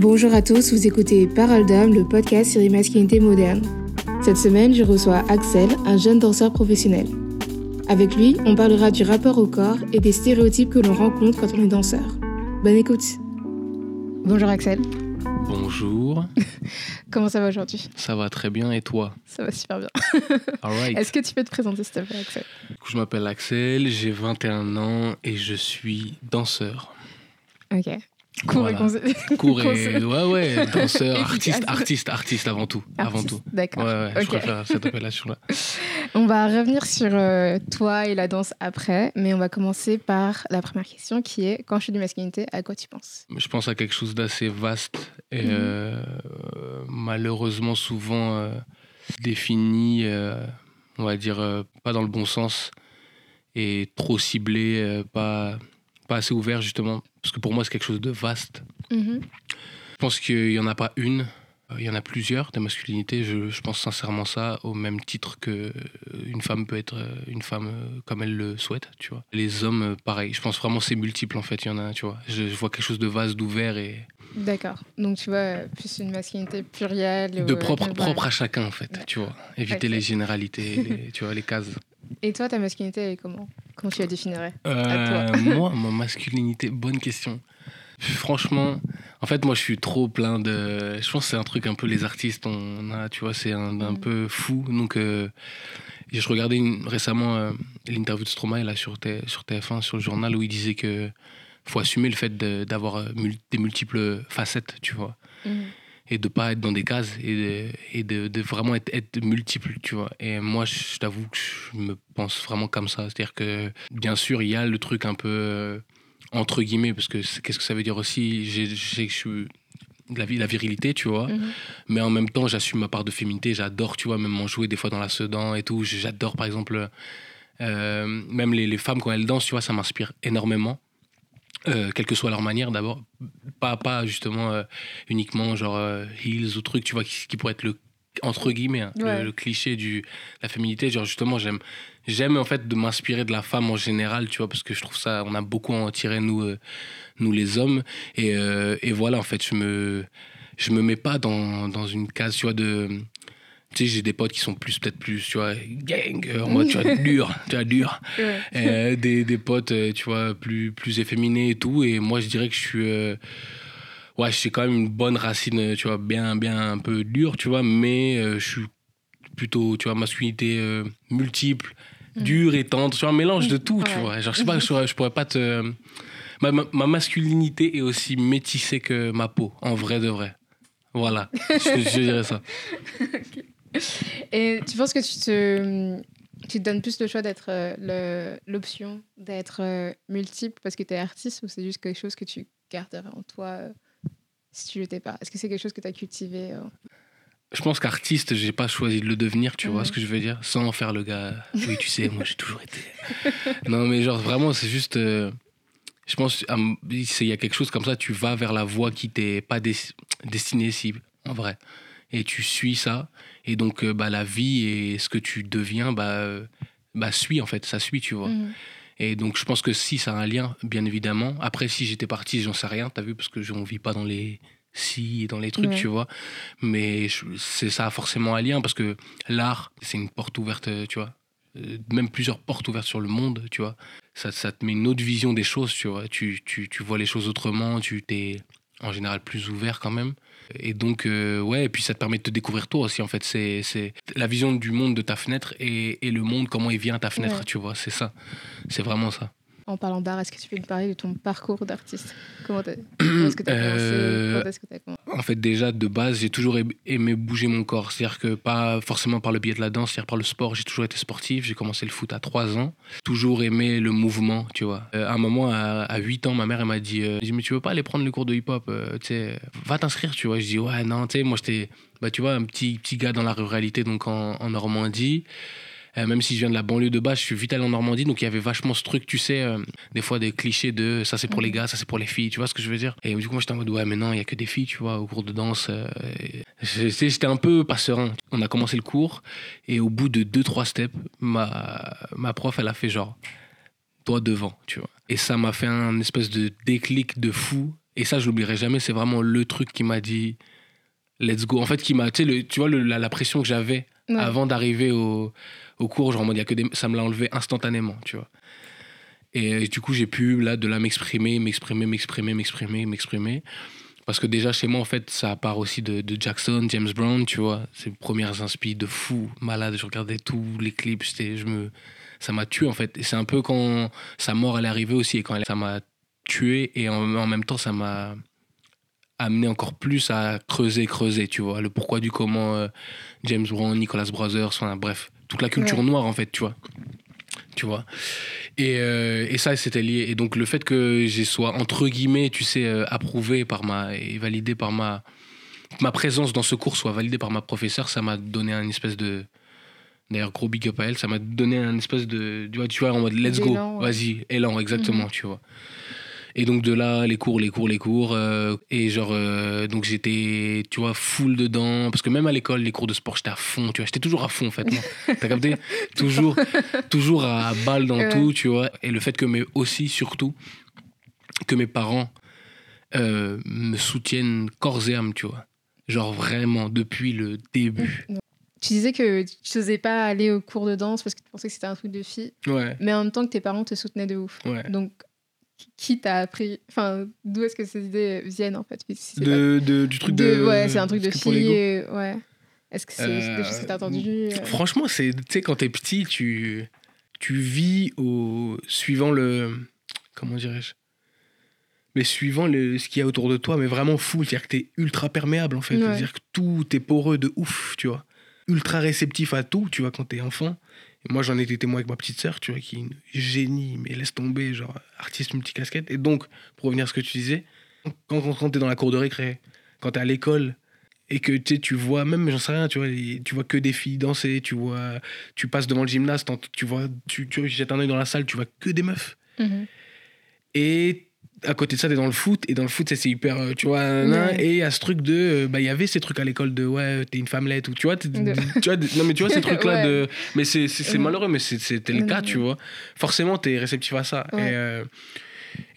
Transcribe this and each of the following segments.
Bonjour à tous, vous écoutez Parole d'homme, le podcast sur les masculinités modernes. Cette semaine, je reçois Axel, un jeune danseur professionnel. Avec lui, on parlera du rapport au corps et des stéréotypes que l'on rencontre quand on est danseur. Bonne écoute. Bonjour Axel. Bonjour. Comment ça va aujourd'hui? Ça va très bien et toi? Ça va super bien. All right. Est-ce que tu peux te présenter s'il te plaît Axel? Je m'appelle Axel, j'ai 21 ans et je suis danseur. Ok. Cours et conseil. Cours et ouais ouais, danseur, artiste, artiste, artiste avant tout, avant tout. D'accord. Ouais ouais, je Ok. préfère cette appellation là. On va revenir sur euh, toi et la danse après, mais on va commencer par la première question qui est quand je suis du masculinité, à quoi tu penses? Je pense à quelque chose d'assez vaste et Mhm. euh, malheureusement souvent euh, défini, on va dire pas dans le bon sens et trop ciblé, pas pas assez ouvert justement parce que pour moi c'est quelque chose de vaste. Mhm. Je pense qu'il n'y en a pas une, euh, il y en a plusieurs des masculinités. Je, je pense sincèrement ça, au même titre que euh, une femme peut être euh, une femme comme elle le souhaite, tu vois. Les hommes, pareil. Je pense vraiment c'est multiple en fait. Il y en a, tu vois. Je, je vois quelque chose de vaste, d'ouvert et D'accord. Donc tu vois, plus une masculinité plurielle. de ou, propre, propre à chacun en fait, Ouais. tu vois. Éviter les généralités, les- tu vois, les cases. Et toi, ta masculinité, elle est comment? Comment tu la définirais? À Euh, toi. moi, ma masculinité, bonne question. Franchement, en fait, moi, je suis trop plein de. Je pense que c'est un truc un peu les artistes, on a, tu vois, c'est un, un Mhm. peu fou. Donc, euh, je regardais une- récemment euh, l'interview de Stromae là sur, T- sur TF1, sur le journal, où il disait que faut assumer le fait d'avoir des multiples facettes, tu vois Mhm. Et de pas être dans des cases et de, et de, de vraiment être, être multiple, tu vois. Et moi, je t'avoue que je me pense vraiment comme ça. C'est-à-dire que, bien sûr, il y a le truc un peu euh, entre guillemets, parce que qu'est-ce que ça veut dire aussi? Que je suis la, la virilité, tu vois. Mhm. Mais en même temps, j'assume ma part de féminité. J'adore, tu vois, même m'en jouer des fois dans la Sedan et tout. J'adore, par exemple, euh, même les, les femmes, quand elles dansent, tu vois, ça m'inspire énormément. Euh, quelle que soit leur manière, d'abord. Pas, pas justement euh, uniquement genre euh, heels ou trucs, tu vois, qui, qui pourrait être le entre guillemets hein, le- Ouais. le, cliché du la féminité genre justement j'aime j'aime en fait de m'inspirer de la femme en général tu vois parce que je trouve ça on a beaucoup à en tirer nous nous les hommes et, et voilà en fait je me je me mets pas dans, dans une case tu vois de tu sais j'ai des potes qui sont plus peut-être plus tu vois gang euh, en mode tu vois dur tu vois dur Ouais. euh, des, des potes, euh, tu vois, plus, plus efféminés et tout. Et moi, je dirais que je suis. euh, ouais, j'ai quand même une bonne racine, tu vois, bien, bien un peu dure, tu vois, mais euh, je suis plutôt, tu vois, masculinité multiple, Mhm. dure et tendre, tu vois, un mélange de tout, tu Ouais. vois. Genre, je sais pas, je, pourrais- je pourrais pas te. Ma, ma, ma masculinité est aussi métissée que ma peau, en vrai de vrai. Voilà, je, je dirais ça. Et tu penses que tu te, tu te donnes plus le choix d'être euh, l'option d'être euh, multiple parce que tu es artiste ou c'est juste quelque chose que tu garderais en toi euh, si tu l'étais pas? Est-ce que c'est quelque chose que tu as cultivé euh? Je pense qu'artiste, j'ai pas choisi de le devenir, tu vois ce que je veux dire? Sans faire le gars. Oui, tu sais, moi j'ai toujours été. non, mais genre vraiment, c'est juste. je pense qu'il y a quelque chose comme ça, tu vas vers la voie qui t'est pas des- destinée, si, en vrai. Et tu suis ça. Et donc, euh, bah, la vie et ce que tu deviens, bah, euh, bah, suit en fait, ça suit, tu vois. Mhm. Et donc, je pense que si, ça a un lien, bien évidemment. Après, si j'étais parti, j'en sais rien, t'as vu, parce que je- on vit pas dans les si et dans les trucs, Ouais. tu vois. Mais c'est ça a forcément un lien, parce que l'art, c'est une porte ouverte, tu vois. Euh, Même plusieurs portes ouvertes sur le monde, tu vois. Ça, ça te met une autre vision des choses, tu vois. Tu, tu, tu vois les choses autrement, tu t'es en général plus ouvert quand même. Et donc, euh, ouais, et puis ça te permet de te découvrir toi aussi, en fait. C'est c'est la vision du monde de ta fenêtre et, et le monde, comment il vient à ta fenêtre, Ouais. tu vois. C'est ça. C'est vraiment ça. En parlant d'art, est-ce que tu peux me parler de ton parcours d'artiste? Comment est-ce que tu as commencé? Euh, Quand est-ce que tu as commencé? En fait, déjà, de base, j'ai toujours aimé- bouger mon corps. C'est-à-dire que pas forcément par le biais de la danse, c'est-à-dire par le sport. J'ai toujours été sportif. J'ai commencé le foot à 3 ans. Toujours aimé le mouvement, tu vois. Euh, à un moment, à, à 8 ans, ma mère, elle m'a dit, euh, dit, mais tu veux pas aller prendre le cours de hip-hop euh, Tu sais, va t'inscrire, tu vois. Je dis, ouais, non, tu sais, moi, j'étais, bah, tu vois, un petit, petit gars dans la ruralité, donc en, en Normandie. Euh, même si je viens de la banlieue de base, je suis vite allé en Normandie, donc il y avait vachement ce truc, tu sais, euh, des fois des clichés de ça c'est pour les Mhm. gars, ça c'est pour les filles, tu vois ce que je veux dire? Et du coup, moi j'étais en mode ouais, mais non, il y a que des filles, tu vois, au cours de danse. euh, j'étais un peu pas serein. On a commencé le cours, et au bout de 2-3 steps, ma, ma prof, elle a fait genre, toi devant, tu vois. Et ça m'a fait un espèce de déclic de fou. Et ça, je l'oublierai jamais. C'est vraiment le truc qui m'a dit let's go. En fait, qui m'a, tu sais, tu vois, le- la, la pression que j'avais Avant d'arriver au, au cours, genre il y a que ça me l'a enlevé instantanément, tu vois. Et du coup, j'ai pu là de là m'exprimer, m'exprimer, m'exprimer, m'exprimer, m'exprimer. Parce que déjà, chez moi, en fait, ça part aussi de, de Jackson, James Brown, tu vois. Ces premières inspi de fou, malade. Je regardais tous les clips, je me, ça m'a tué, en fait. C'est un peu quand sa mort, elle est arrivée aussi. Et quand elle- ça m'a tué, et en, en même temps, ça m'a amené encore plus à creuser, creuser, tu vois. Le pourquoi du comment euh, James Brown, Nicholas Brothers, enfin, bref, toute la culture Ouais. noire, en fait, tu vois. Tu vois. Et, euh, et ça, c'était lié. Et donc, le fait que j'ai soit, entre guillemets, tu sais, euh, approuvé par ma, et validé par ma, ma présence dans ce cours soit validée par ma professeure, ça m'a donné un espèce de. D'ailleurs, gros big up à elle, ça m'a donné un espèce de. Tu vois, tu vois en mode let's go, ouais. vas-y, élan, exactement, tu vois. Et donc, de là, les cours, les cours, les cours. euh, et genre, euh, donc j'étais, tu vois, full dedans. Parce que même à l'école, les cours de sport, j'étais à fond, tu vois. J'étais toujours à fond, en fait. T'as capté? Toujours, toujours à balle dans Ouais. tout, tu vois. Et le fait que, mais aussi, surtout, que mes parents euh, me soutiennent corps et âme, tu vois. Genre vraiment, depuis le début. Tu disais que tu n'osais pas aller au cours de danse parce que tu pensais que c'était un truc de fille, Ouais, mais en même temps que tes parents te soutenaient de ouf. ouais. Donc, qui t'a appris Enfin, d'où est-ce que ces idées viennent en fait? Si c'est pas- De, du truc de- de. Ouais, c'est un truc de fille. et- Ouais. Est-ce que c'est Euh, des choses que t'as entendues euh, Franchement, c'est, tu sais, quand t'es petit, tu, tu vis au, suivant le. Comment dirais-je? Mais suivant le, ce qu'il y a autour de toi, mais vraiment fou. C'est-à-dire que t'es ultra perméable, en fait. Ouais. C'est-à-dire que tout est poreux de ouf, tu vois. Ultra réceptif à tout, tu vois, quand t'es enfant. Moi, j'en ai été témoin avec ma petite sœur, tu vois, qui est une génie, mais laisse tomber, genre, artiste multicasquette. Et donc, pour revenir à ce que tu disais, quand, quand, quand t'es dans la cour de récré, quand t'es à l'école, et que tu sais, tu vois, même, j'en sais rien, tu vois, tu vois que des filles danser, tu vois, tu passes devant le gymnase, tu vois, tu, tu jettes un œil dans la salle, tu vois que des meufs. mhm. Et à côté de ça, t'es dans le foot, et dans le foot, c'est hyper, euh, tu vois, nan, Ouais. et a ce truc de, euh, bah, il y avait ces trucs à l'école de, ouais, t'es une femmelette, ou tu vois, tu vois, non, mais tu vois, ces trucs-là Ouais. de, mais c'est, Ouais. malheureux, mais c'était le cas, tu vois. Forcément, t'es réceptif à ça. Et, euh,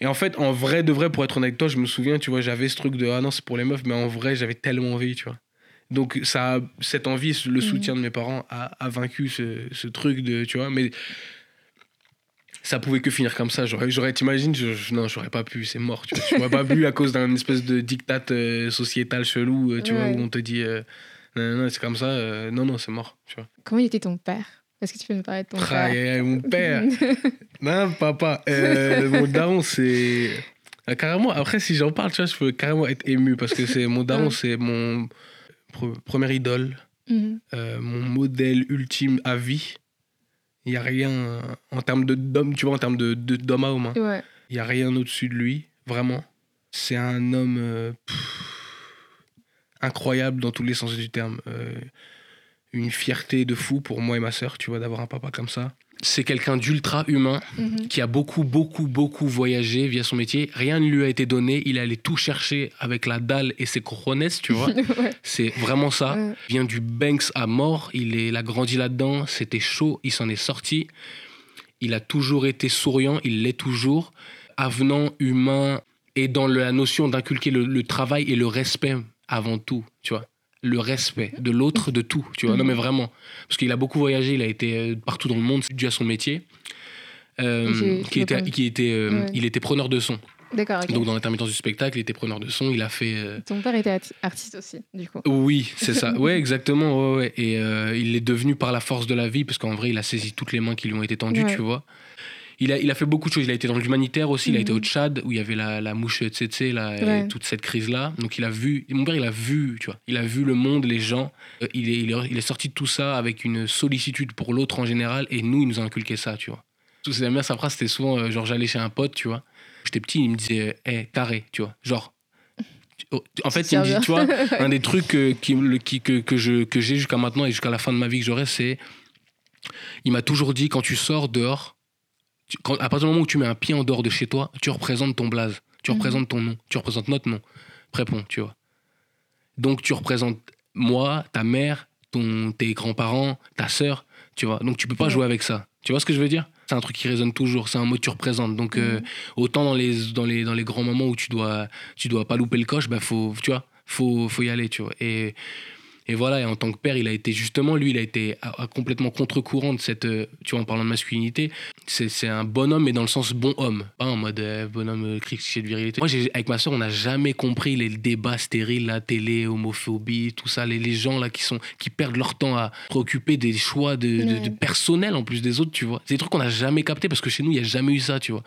et en fait, en vrai, de vrai, pour être honnête avec toi, je me souviens, tu vois, j'avais ce truc de, ah non, c'est pour les meufs, mais en vrai, j'avais tellement envie, tu vois. Donc, ça, cette envie, le Mhm. soutien de mes parents a, a vaincu ce, ce truc de, tu vois, mais ça pouvait que finir comme ça. J'aurais, j'aurais t'imagines, je, je- non, j'aurais pas pu, c'est mort, tu vois. Pas pu à cause d'un espèce de dictat euh, sociétal chelou, euh, tu vois, Ouais. où on te dit, euh, non, non, c'est comme ça, euh, non, non, c'est mort, tu vois. Comment il était ton père? Est-ce que tu peux nous parler de ton Ah, père? mon père. Non, papa. Euh, mon daron, c'est. Ah, carrément, après, si j'en parle, tu vois, je peux carrément être ému parce que c'est mon daron, c'est mon pre- première idole, Mhm. euh, mon modèle ultime à vie. Il n'y a rien en termes de d'homme, tu vois, en termes de, de- d'homme à homme. hein. Ouais. Il n'y a rien au-dessus de lui, vraiment. C'est un homme euh, pff, incroyable dans tous les sens du terme. Euh, une fierté de fou pour moi et ma sœur, tu vois, d'avoir un papa comme ça. C'est quelqu'un d'ultra humain Mhm. qui a beaucoup, beaucoup, beaucoup voyagé via son métier. Rien ne lui a été donné. Il allait tout chercher avec la dalle et ses cojones, tu vois. Ouais. C'est vraiment ça. Ouais. Il vient du Banks à mort. Il, est, il a grandi là-dedans. C'était chaud. Il s'en est sorti. Il a toujours été souriant. Il l'est toujours. Avenant, humain. Et dans la notion d'inculquer le, le travail et le respect avant tout, tu vois. Le respect de l'autre, de tout, tu vois. Non, mais vraiment. Parce qu'il a beaucoup voyagé. Il a été euh, partout dans le monde dû à son métier. Euh, qui était, qui était, euh, Ouais. Il était preneur de son. D'accord. Donc, dans l'intermittence du spectacle, il était preneur de son. Il a fait. euh, Ton père était artiste aussi, du coup. oui, c'est ça. Ouais, exactement. Ouais, ouais. Et il est devenu par la force de la vie, parce qu'en vrai, il a saisi toutes les mains qui lui ont été tendues, tu vois. Il a, il a fait beaucoup de choses. Il a été dans l'humanitaire aussi. Il a Mhm. été au Tchad, où il y avait la, la mouche tsetse, là, et Ouais. toute cette crise-là. Donc, il a vu. Mon père, il a vu, tu vois. Il a vu le monde, les gens. Euh, il, est, il, est, il est sorti de tout ça avec une sollicitude pour l'autre en général. Et nous, il nous a inculqué ça, tu vois. Tout c'est la mère, sa phrase, c'était souvent, euh, genre, j'allais chez un pote, tu vois. J'étais petit, il me disait, hé, carré, tu vois. Genre. En fait, il me dit, tu vois, un des trucs euh, qui, le- qui- que, que, je, que j'ai jusqu'à maintenant et jusqu'à la fin de ma vie que j'aurai, c'est. Il m'a toujours dit quand tu sors dehors, tu- quand, à partir du moment où tu mets un pied en dehors de chez toi, tu représentes ton blaze, tu Mhm. représentes ton nom, tu représentes notre nom. Prépond, tu vois. Donc tu représentes moi, ta mère, ton, tes grands-parents, ta sœur, tu vois. Donc tu peux pas Ouais. jouer avec ça. Tu vois ce que je veux dire? C'est un truc qui résonne toujours. C'est un mot que tu représentes. Donc, euh, Mhm. autant dans les, dans, les, dans les grands moments où tu dois, tu dois pas louper le coche, bah, faut, tu vois, faut, faut y aller, tu vois. Et, et voilà, et en tant que père, il a été justement, lui, il a été à- à complètement contre-courant de cette, euh, tu vois, en parlant de masculinité, c'est un bonhomme, mais dans le sens bon homme, pas en mode euh, bonhomme euh, cliché de virilité. Moi, avec ma soeur, on n'a jamais compris les débats stériles, la télé, homophobie, tout ça, les, les gens là qui, sont, qui perdent leur temps à préoccuper des choix de, de- Ouais. de personnel en plus des autres, tu vois. C'est des trucs qu'on n'a jamais capté parce que chez nous, il n'y a jamais eu ça, tu vois.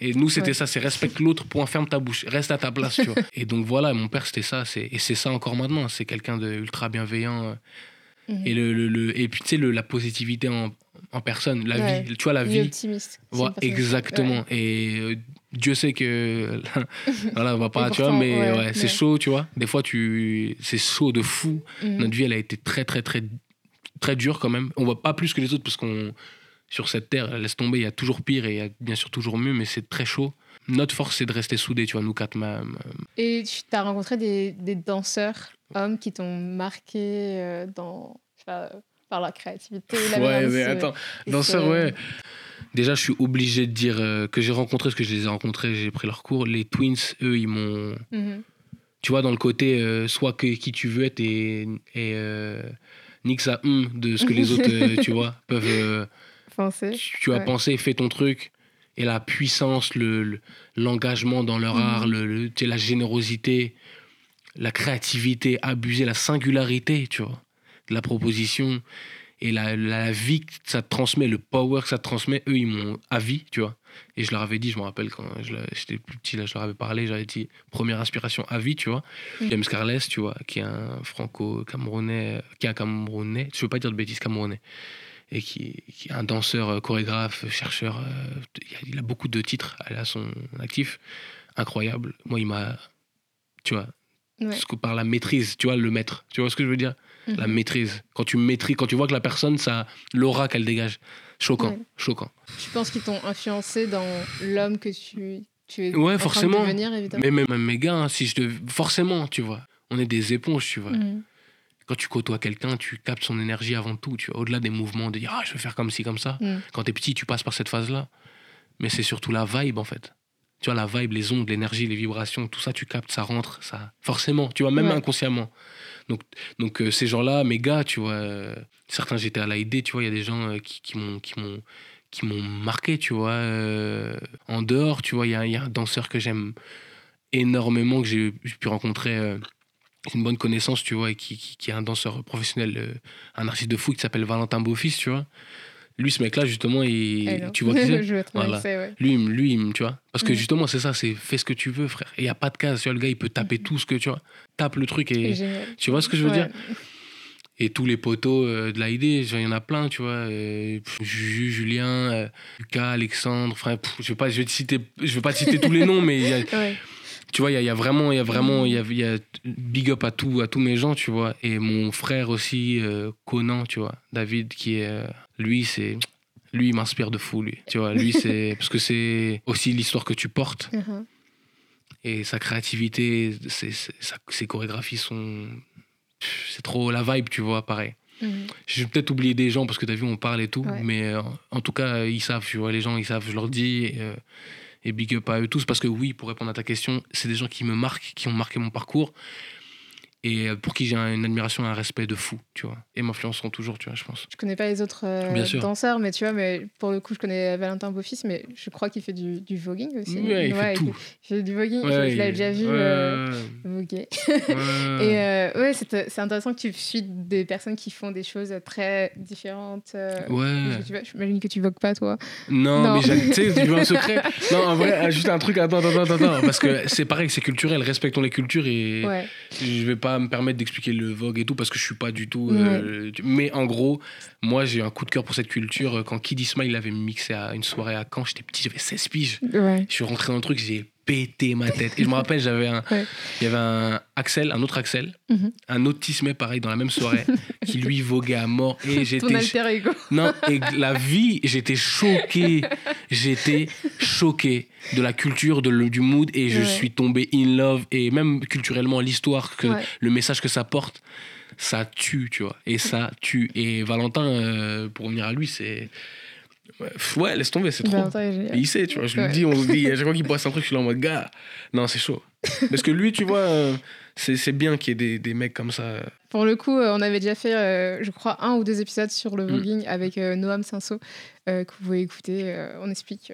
Et nous, c'était Ouais. ça, c'est respecte l'autre, point, ferme ta bouche, reste à ta place, tu vois. Et donc voilà, mon père, c'était ça, c'est- et c'est ça encore maintenant, c'est quelqu'un de ultra bienveillant. euh, Mhm. et, le, le- le- et puis, tu sais, le- la positivité en, en personne, la Ouais. vie, tu vois, la vie. optimiste. Voilà, exactement. Ouais. Et euh, Dieu sait que. voilà, on va pas, tu vois, mais ouais, ouais, c'est ouais. chaud, tu vois. Des fois, tu c'est chaud de fou. Mhm. Notre vie, elle a été très, très, très, très dure quand même. On voit pas plus que les autres parce qu'on. Sur cette terre, laisse tomber, il y a toujours pire et il y a bien sûr toujours mieux, mais c'est très chaud. Notre force, c'est de rester soudés, tu vois, nous quatre. Ma, ma- Et tu as rencontré des, des danseurs hommes qui t'ont marqué euh, dans, pas, par la créativité, la Ouais, mais attends, danseurs, se- ouais. Déjà, je suis obligé de dire euh, que j'ai rencontré, parce que je les ai rencontrés, j'ai pris leur cours. Les Twins, eux, ils m'ont. Mhm. tu vois, dans le côté euh, soit que, qui tu veux être et, et euh, nique ça hum, de ce que les autres, euh, tu vois, peuvent. Tu, as pensé, fais ton truc. Et la puissance, le, le- l'engagement dans leur Mhm. art, le, le- sais, la générosité, la créativité abusée, la singularité, tu vois, de la proposition et la, la vie que ça te transmet, le power que ça te transmet, eux, ils m'ont avis, tu vois. Et je leur avais dit, je me rappelle quand j'étais plus petit, là, je leur avais parlé, j'avais dit, première inspiration à vie, tu vois. Mhm. James Carles, tu vois, qui est un franco-camerounais, qui est un camerounais, je veux pas dire de bêtises, camerounais, et qui, qui est un danseur, euh, chorégraphe, chercheur, euh, il a- il a beaucoup de titres à son actif, incroyable. Moi, il m'a, tu vois, Ouais. ce que par la maîtrise, tu vois, le maître, tu vois ce que je veux dire? La Mhm. maîtrise. Quand tu maîtrises, quand tu vois que la personne, ça, l'aura qu'elle dégage, choquant, Ouais. choquant. Tu penses qu'ils t'ont influencé dans l'homme que tu, tu es Ouais, en forcément. train de devenir, évidemment Mais même, mes gars, hein, si je te... forcément, tu vois, on est des éponges, tu vois. Mhm. Quand tu côtoies quelqu'un, tu captes son énergie avant tout, tu. Au-delà des mouvements, de dire, ah, je veux faire comme ci, comme ça. Mhm. Quand t'es petit, tu passes par cette phase-là. Mais c'est surtout la vibe, en fait. Tu vois, la vibe, les ondes, l'énergie, les vibrations, tout ça, tu captes, ça rentre, ça. Forcément, tu vois, même Ouais. inconsciemment. Donc, donc euh, ces gens-là, mes gars, tu vois, euh, certains, j'étais à l'AID, tu vois, il y a des gens euh, qui, qui m'ont. Qui m'ont marqué, tu vois. euh, en dehors, tu vois, il y a, il y a un danseur que j'aime énormément, que j'ai j'ai pu rencontrer, euh, une bonne connaissance, tu vois, et qui, qui, qui est un danseur professionnel, euh, un artiste de fou qui s'appelle Valentin Beaufils, tu vois. Lui, ce mec-là, justement, il, tu vois qui c'est Voilà. ouais. lui, lui, tu vois. Parce que Mhm. justement, c'est ça, c'est fais ce que tu veux, frère. Et il n'y a pas de case, tu vois, le gars, il peut taper tout ce que tu vois. Tape le truc et. Tu vois ce que je veux Ouais. dire Et tous les poteaux de l'AID, il y en a plein, tu vois. euh, Juju, Julien, euh, Lucas, Alexandre. Enfin, je vais pas, je vais te citer, je vais pas te citer tous les noms, mais il y a- Ouais. Tu vois, il y, a- il y a vraiment, il y a vraiment, il y a, y a big up à tout, à tous mes gens, tu vois. Et mon frère aussi, euh, Conan, tu vois, David, qui est, euh, lui, c'est, lui, il m'inspire de fou, lui. Tu vois, lui, c'est parce que c'est aussi l'histoire que tu portes Mhm. et sa créativité, ses, chorégraphies sont, c'est trop la vibe, tu vois, pareil. Mhm. J'ai peut-être oublié des gens parce que t'as vu, on parle et tout, Ouais. mais euh, en tout cas, ils savent, tu vois, les gens, ils savent, je leur dis. Euh, et big up à eux tous parce que oui, pour répondre à ta question, c'est des gens qui me marquent, qui ont marqué mon parcours et euh, pour qui j'ai un- une admiration et un respect de fou, tu vois. Et m'influenceront toujours, tu vois, je pense. Je connais pas les autres euh, danseurs, mais tu vois, mais pour le coup, je connais Valentin Beaufils, mais je crois qu'il fait du, du voguing aussi. Ouais, il fait tout. Il fait du voguing. je- Ouais, je l'avais déjà vu ouais, euh, voguer. ouais, Et euh, ouais, c'est c'est intéressant que tu suis des personnes qui font des choses très différentes. euh, ouais. J'imagine que tu vogues pas, toi. Non, Non. mais tu sais, tu veux un secret Non, en vrai, ah, juste un truc, attends, attends, attends, attends, parce que c'est pareil, c'est culturel, respectons les cultures et Ouais. je vais pas me permettre d'expliquer le Vogue et tout parce que je suis pas du tout. euh, Mais en gros, moi j'ai un coup de cœur pour cette culture. Quand Kid Ismail avait mixé à une soirée à Caen, j'étais petit, j'avais 16 piges. Ouais. Je suis rentré dans le truc, j'ai pété ma tête. Et je me rappelle, j'avais un, Ouais. il y avait un Axel, un autre Axel, Mhm. un autre Tismet pareil dans la même soirée, qui lui voguait à mort et j'étais non, et la vie, j'étais choqué. J'étais choqué de la culture, de le- du mood, et je Ouais. suis tombé in love. Et même culturellement, l'histoire, que Ouais. le message que ça porte, ça tue, tu vois. Et ça tue. Et Valentin, euh, pour revenir à lui, c'est. Ouais, laisse tomber, c'est trop. Il sait, tu vois, je Ouais. lui dis, on se dit, à chaque fois qu'il passe un truc, je suis là en mode, gars, non, c'est chaud. Parce que lui, tu vois, euh, c'est c'est bien qu'il y ait des, des mecs comme ça. Pour le coup, euh, on avait déjà fait, euh, je crois, un ou deux épisodes sur le Mm. voguing avec euh, Noam Sinso, euh, que vous pouvez écouter. on explique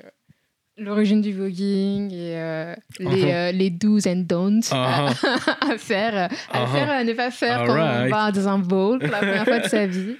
l'origine du voguing et euh, les, Uh-huh. euh, les do's and don'ts Ah, à faire, à Uh-huh. faire, à ne pas faire quand on va dans un bowl pour la première fois de sa vie.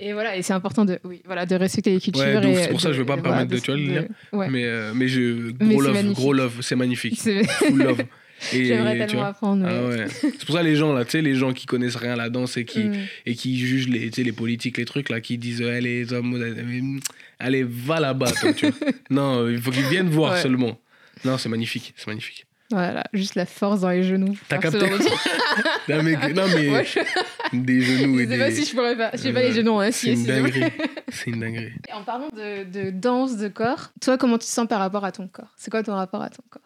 Et voilà, et c'est important de, oui, voilà, de respecter les cultures. Ouais, c'est pour ça que je vais pas me permettre de- tu vois, le. Ouais. Mais, euh, mais je, Mais gros c'est love, magnifique. gros love, c'est magnifique. C'est- Full love. J'aimerais tellement apprendre. ah mais- ouais. C'est pour ça les gens là, tu sais, les gens qui connaissent rien à la danse et qui, Mm. et qui jugent les, les politiques, les trucs là, qui disent euh, les hommes, allez, va là-bas. Non, il faut qu'ils viennent voir Ouais. seulement. Non, c'est magnifique, c'est magnifique. Voilà, juste la force dans les genoux. T'as capté de. Non, mais, non, mais Moi, je des genoux je et sais pas des. si je pourrais pas. Je sais pas les genoux en C'est acier. une sinon. dinguerie. C'est une dinguerie. Et En parlant de, de danse, de corps, toi, comment tu te sens par rapport à ton corps? C'est quoi ton rapport à ton corps?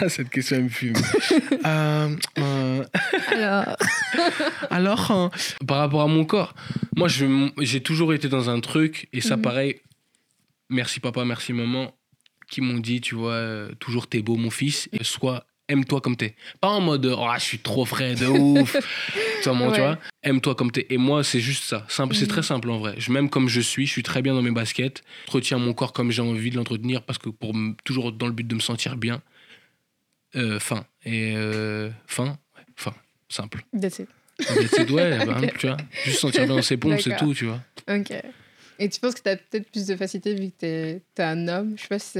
Ah, cette question, elle me fume. Euh, euh, Alors, alors, hein, par rapport à mon corps, moi, je- j'ai toujours été dans un truc, et ça, Mhm. pareil, merci papa, merci maman, qui m'ont dit, tu vois, euh, toujours t'es beau, mon fils, et soit aime-toi comme t'es. Pas en mode, oh, je suis trop frais de ouf. tu vois, tu Ouais. vois aime-toi comme t'es. Et moi, c'est juste ça. Simple, C'est Mhm. très simple en vrai. Je m'aime comme je suis, je suis très bien dans mes baskets, j'entretiens mon corps comme j'ai envie de l'entretenir, parce que pour toujours dans le but de me sentir bien. Euh, fin. Et euh, fin, ouais, fin. Simple. that's it. That's it, ouais, bah, tu vois. Juste sentir bien dans ses pompes, c'est tout, tu vois. Ok. Et tu penses que tu as peut-être plus de facilité vu que t'es es un homme? Je sais pas si.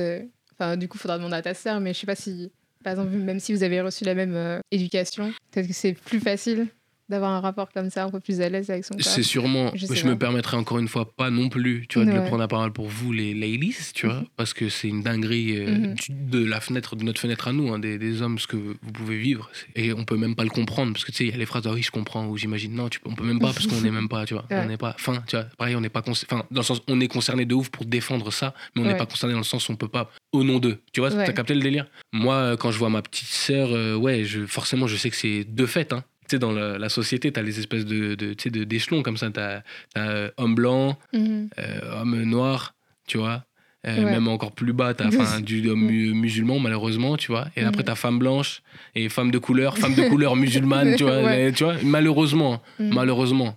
Enfin, du coup, faudra demander à ta sœur, mais je sais pas si. Par exemple, même si vous avez reçu la même euh, éducation, peut-être que c'est plus facile d'avoir un rapport comme ça, un peu plus à l'aise avec son corps. C'est sûrement. Je me permettrai encore une fois pas non plus, tu vois, de le prendre à parole pour vous, les ladies, tu vois, parce que c'est une dinguerie euh, Mhm. de la fenêtre, de notre fenêtre à nous, hein, des, des hommes, ce que vous pouvez vivre. Et on peut même pas le comprendre, parce que tu sais, il y a les phrases, ah oui, je comprends, ou j'imagine, non, tu on peut même pas, parce qu'on n'est même pas, tu vois. Ouais. On n'est pas. Enfin, tu vois, pareil, on n'est pas. Enfin, dans le sens, on est concerné de ouf pour défendre ça, mais on n'est Ouais. pas concerné dans le sens où on peut pas, au nom d'eux. Tu vois, t'as capté le délire? Moi, euh, quand je vois ma petite sœur, euh, ouais, je, forcément, je sais que c'est de fait, hein. Tu sais, dans la, la société, tu as les espèces de, de, d'échelons comme ça. Tu as, homme blanc, Mhm. euh, homme noir, tu vois. Euh, Ouais. Même encore plus bas, tu as du homme mu- musulman, malheureusement, tu vois. Et après, Mhm. tu as femme blanche et femme de couleur, femme de couleur musulmane, tu vois. Ouais. Tu vois malheureusement, Mhm. malheureusement.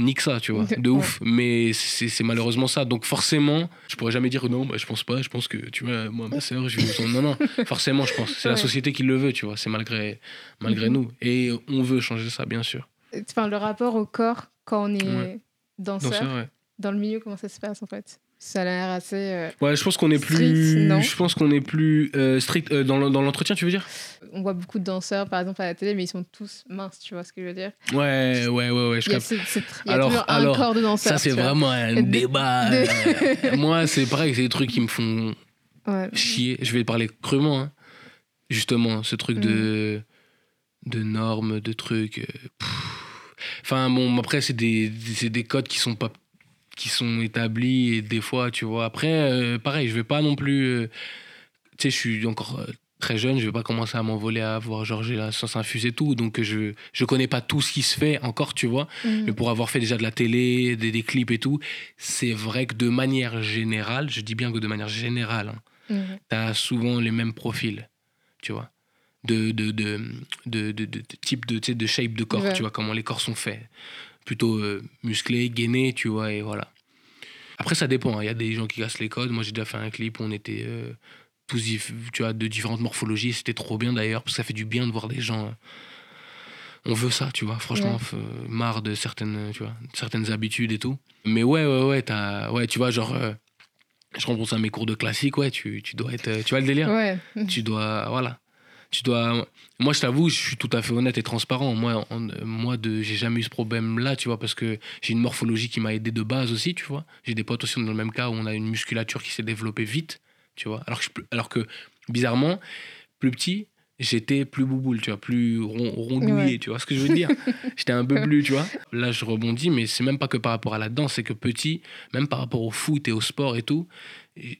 Nique ça, tu vois, de Ouais. ouf. Mais c'est malheureusement ça. Donc forcément, je pourrais jamais dire non, bah, je pense pas. Je pense que, tu vois, moi, ma sœur, je vais... Non, non, forcément, je pense. C'est la société qui le veut, tu vois. C'est malgré, malgré Mhm. nous. Et on veut changer ça, bien sûr. Enfin, le rapport au corps quand on est Ouais. danseur, dans le milieu, comment ça se passe en fait? Ça a l'air assez. euh, Ouais, je pense qu'on est Strict, plus. non Je pense qu'on est plus euh, strict euh, dans le- dans l'entretien, tu veux dire? On voit beaucoup de danseurs, par exemple, à la télé, mais ils sont tous minces, tu vois ce que je veux dire? Ouais, ouais, ouais, ouais. Je Il y a, y a Alors- toujours un alors, corps de danseur. Ça, c'est vois. vraiment un débat. de- euh, Moi, c'est pareil, c'est des trucs qui me font Ouais. chier. Je vais parler crûment. hein. Justement, ce truc de, de normes, de trucs. pff. Enfin, bon, après, c'est des, c'est des codes qui sont pas qui sont établis et des fois, tu vois. Après, euh, pareil, je vais pas non plus. euh, tu sais, je suis encore euh, très jeune, je vais pas commencer à m'envoler à voir Georges la science infuse et tout. Donc, je, je connais pas tout ce qui se fait encore, tu vois. Mhm. Mais pour avoir fait déjà de la télé, des, des clips et tout, c'est vrai que de manière générale, je dis bien que de manière générale, hein, Mhm. tu as souvent les mêmes profils, tu vois, de, de, de, de, de, de- de type de, de shape de corps, Ouais. tu vois, comment les corps sont faits. Plutôt euh, musclés, gainés, tu vois, et voilà. Après, ça dépend. hein. Il y a des gens qui cassent les codes. Moi, j'ai déjà fait un clip où on était euh, tous, tu vois, de différentes morphologies. C'était trop bien d'ailleurs, parce que ça fait du bien de voir des gens. euh, on veut ça, tu vois. Franchement, Ouais. euh, marre de certaines, tu vois, certaines habitudes et tout. Mais ouais, ouais, ouais, t'as, ouais, tu vois, genre, euh, je repense à mes cours de classique, ouais, tu, tu dois être, tu vois le délire? Ouais. tu dois voilà tu dois moi je t'avoue je suis tout à fait honnête et transparent. Moi en- moi de j'ai jamais eu ce problème là tu vois parce que j'ai une morphologie qui m'a aidé de base aussi tu vois. J'ai des potes aussi dans le même cas où on a une musculature qui s'est développée vite tu vois. Alors que je- alors que bizarrement plus petit j'étais plus bouboule tu vois plus rond, rondouillé Ouais. tu vois ce que je veux dire. J'étais un peu plus tu vois. Là je rebondis mais c'est même pas que par rapport à la danse c'est que petit même par rapport au foot et au sport et tout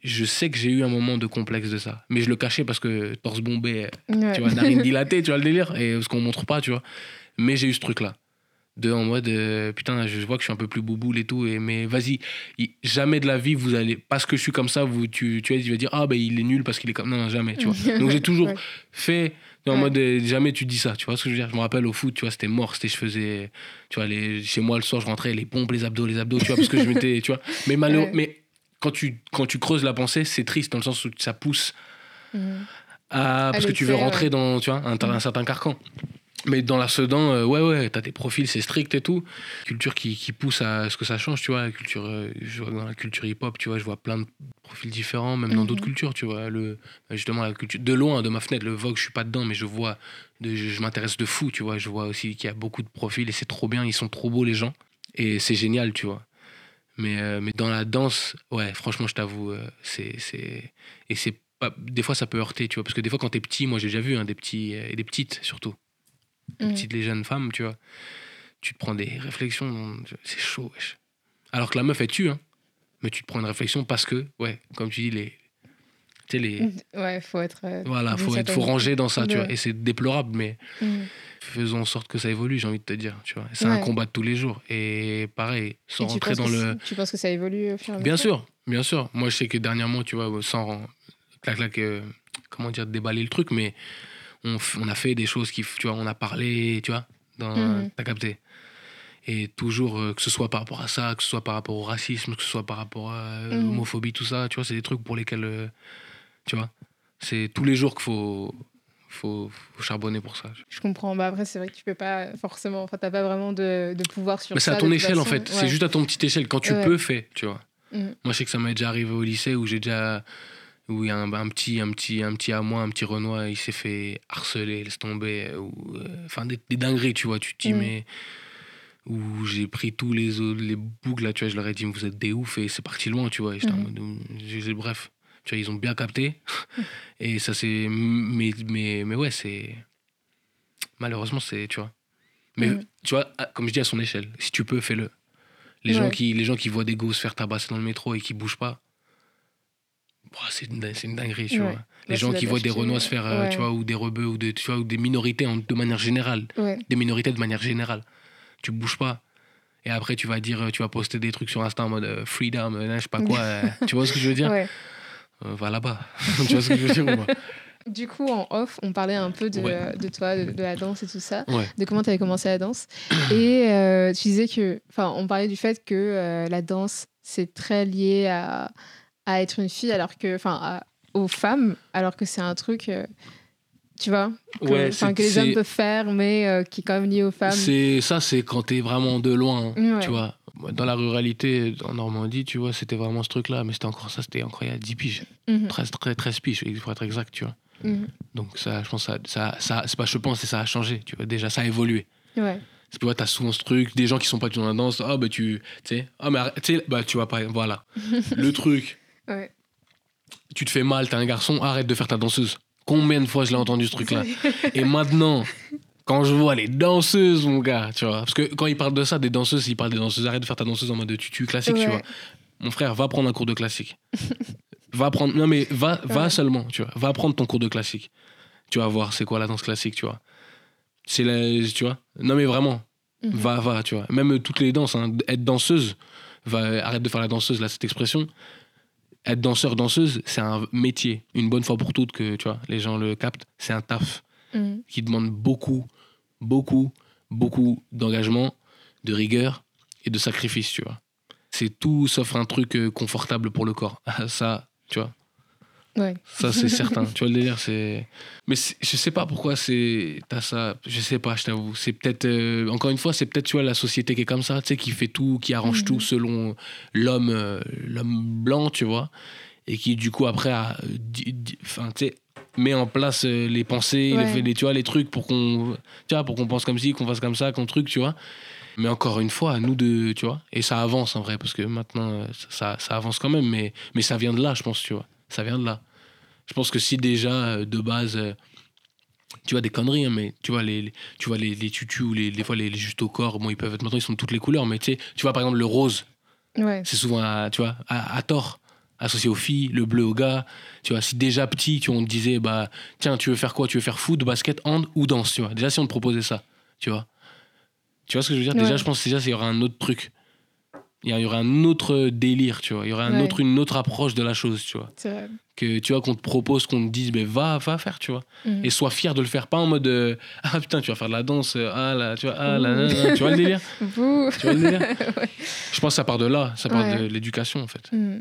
je sais que j'ai eu un moment de complexe de ça. Mais je le cachais parce que torse bombé, Ouais. tu vois, narine dilatée, tu vois le délire, et ce qu'on montre pas, tu vois. Mais j'ai eu ce truc-là. de en mode euh, putain je vois que je suis un peu plus bouboule et tout et mais vas-y jamais de la vie vous allez parce que je suis comme ça vous tu tu, vas dire ah ben il est nul parce qu'il est comme non, non jamais tu vois donc j'ai toujours Ouais. fait en Ouais. mode euh, jamais tu dis ça tu vois ce que je veux dire je me rappelle au foot tu vois c'était mort c'était je faisais tu vois les, chez moi le soir je rentrais les pompes les abdos les abdos tu vois parce que je m'étais tu vois mais malheureux mais quand tu quand tu creuses la pensée c'est triste dans le sens où ça pousse Mhm. à, parce que tu veux rentrer ouais. dans tu vois, un, un certain carcan. Mais dans la Sedan, euh, ouais, ouais, t'as des profils, c'est strict et tout. Culture qui, qui pousse à ce que ça change, tu vois. La culture, euh, je vois dans la culture hip-hop, tu vois, je vois plein de profils différents, même dans Mhm. d'autres cultures, tu vois. Le, justement, la culture, de loin, de ma fenêtre, le Vogue, je suis pas dedans, mais je vois, de, je, je m'intéresse de fou, tu vois. Je vois aussi qu'il y a beaucoup de profils et c'est trop bien, ils sont trop beaux, les gens. Et c'est génial, tu vois. Mais, euh, mais dans la danse, ouais, franchement, je t'avoue, euh, c'est, c'est. Et c'est pas. Des fois, ça peut heurter, tu vois. Parce que des fois, quand t'es petit, moi, j'ai déjà vu hein, des petits. euh, et des petites, surtout. Des Mhm. petites, les jeunes femmes, tu vois. Tu te prends des réflexions, c'est chaud, wesh. Alors que la meuf, elle tue, hein. Mais tu te prends une réflexion parce que, ouais, comme tu dis, les. Tu sais, les. Ouais, faut être. euh, Voilà, faut, être, faut ranger dans ça, tu vois. Et c'est déplorable, mais Mhm. Faisons en sorte que ça évolue, j'ai envie de te dire, tu vois. C'est un combat de tous les jours. Et pareil, sans Et rentrer dans le. Tu penses que ça évolue au fur et Bien sûr, bien sûr. Moi, je sais que dernièrement, tu vois, sans clac, clac, euh, comment dire, déballer le truc, mais on, a fait des choses qui, tu vois, on a parlé, tu vois, dans, Mhm. t'as capté. Et toujours, euh, que ce soit par rapport à ça, que ce soit par rapport au racisme, que ce soit par rapport à euh, Mhm. l'homophobie, tout ça, tu vois, c'est des trucs pour lesquels, euh, tu vois, c'est tous les jours qu'il faut, faut, faut charbonner pour ça. Je comprends. Bah après, c'est vrai que tu peux pas forcément. Enfin, t'as pas vraiment de, de pouvoir sur Mais c'est à ton échelle, en fait. C'est juste à ton petite échelle. Quand tu Ouais. peux, fais, tu vois. Mhm. Moi, je sais que ça m'est déjà arrivé au lycée où j'ai déjà. Où il y a un, un petit, un, petit, un petit à moi, un petit Renoir, il s'est fait harceler, laisse tomber. ou, euh, Enfin, des, des dingueries, tu vois. Tu te dis, Mhm. mais. Où j'ai pris tous les, les boucles, là, tu vois, je leur ai dit, vous êtes des oufs, et c'est parti loin, tu vois. Et en mode, j'ai- bref. Tu vois, ils ont bien capté. et ça, c'est. Mais, mais, mais ouais, c'est. Malheureusement, c'est. Tu vois. Mais Mhm. tu vois, à- comme je dis, à son échelle, si tu peux, fais-le. Les, gens qui, les gens qui voient des gosses se faire tabasser dans le métro et qui bougent pas, c'est une, une dinguerie, tu Ouais. vois. Les Ouais, gens qui voient des Renois se faire, euh, tu vois, ou des rebeux, ou, des, tu vois, ou des minorités en- de manière générale. Des minorités de manière générale. Tu bouges pas. Et après, tu vas dire, tu vas poster des trucs sur Insta en mode euh, freedom, euh, je sais pas quoi. euh, tu vois ce que je veux dire? Ouais. Euh, Va là-bas. tu vois ce que je veux dire ou pas? Du coup, en off, on parlait un peu de, Ouais. de toi, de, de la danse et tout ça, Ouais. de comment tu avais commencé la danse. Et euh, tu disais que, enfin, on parlait du fait que euh, la danse, c'est très lié à, à être une fille, alors que, enfin, aux femmes, alors que c'est un truc, tu vois, que, Ouais, les hommes peuvent faire, mais qui est quand même lié aux femmes. C'est ça, c'est quand t'es vraiment de loin, hein, tu vois. Dans la ruralité, en Normandie, tu vois, c'était vraiment ce truc-là, mais c'était encore ça, c'était encore il y a 10 piges, Mhm, 13, 13, 13 piges, pour être exact, tu vois. mhm. Donc ça, je pense, ça, ça, ça c'est pas, je pense, c'est ça a changé, tu vois. Déjà, ça a évolué. Ouais. Tu vois, t'as souvent ce truc, des gens qui sont pas dans la danse, ah bah tu, sais, ah mais tu bah tu vois pas, voilà. Le truc, Ouais. tu te fais mal, t'es un garçon, arrête de faire ta danseuse. Combien de fois je l'ai entendu ce truc-là? Et maintenant, quand je vois les danseuses, mon gars, tu vois, parce que quand ils parlent de ça, des danseuses, ils parlent des danseuses, arrête de faire ta danseuse en mode tutu classique, tu vois. Mon frère, va prendre un cours de classique. va prendre, non mais va, va seulement, tu vois, va prendre ton cours de classique. Tu vas voir c'est quoi la danse classique, tu vois. C'est la, tu vois. Non mais vraiment, Mhm. va, va, tu vois. Même toutes les danses, hein, être danseuse, va, arrête de faire la danseuse, là, cette expression. Être danseur, danseuse, c'est un métier. Une bonne fois pour toutes que, tu vois, les gens le captent. C'est un taf Mhm. qui demande beaucoup, beaucoup, beaucoup d'engagement, de rigueur et de sacrifice, tu vois. C'est tout sauf un truc euh, confortable pour le corps. ça, tu vois, Ouais. ça c'est certain. Tu vois le délire, c'est. Mais je sais pas pourquoi c'est. T'as ça. Je sais pas, je t'avoue. C'est peut-être. euh, Encore une fois, c'est peut-être, tu vois, la société qui est comme ça, tu sais, qui fait tout, qui arrange Mhm. tout selon l'homme euh, l'homme blanc, tu vois. Et qui, du coup, après, a. Enfin, tu sais met en place euh, les pensées, Ouais. les, les- tu vois, les trucs pour qu'on, tu vois, pour qu'on pense comme ci, qu'on fasse comme ça, qu'on truc, tu vois. Mais encore une fois, à nous de, tu vois, et ça avance en vrai, parce que maintenant, euh, ça, ça avance quand même, mais, mais ça vient de là, je pense, tu vois. Ça vient de là. Je pense que si déjà, euh, de base, tu vois, des conneries, hein, mais tu vois, les, les- tu vois, les, les tutus ou les, des fois les, les juste au corps, bon, ils peuvent être, maintenant, ils sont de toutes les couleurs, mais tu sais, tu vois, par exemple, le rose, Ouais. c'est souvent, à, tu vois, à, à tort, associé aux filles, le bleu aux gars. Tu vois, si déjà petit, tu on te disait, bah, tiens, tu veux faire quoi? Tu veux faire foot, basket, hand ou danse, tu vois. Déjà, si on te proposait ça, tu vois. Tu vois ce que je veux dire? Ouais. Déjà, je pense que déjà, il y aura un autre truc. Il y aurait un autre délire, tu vois. Il y aurait un Ouais. autre, une autre approche de la chose, tu vois. Que tu vois, qu'on te propose, qu'on te dise, ben va, va faire, tu vois. Mhm. Et sois fier de le faire, pas en mode euh, ah putain, tu vas faire de la danse, euh, ah là, tu vois, ah là, Ouh. là, là, tu vois le délire? Vous. Tu vois le délire? Ouais. Je pense que ça part de là, ça part de l'éducation en fait. Mm.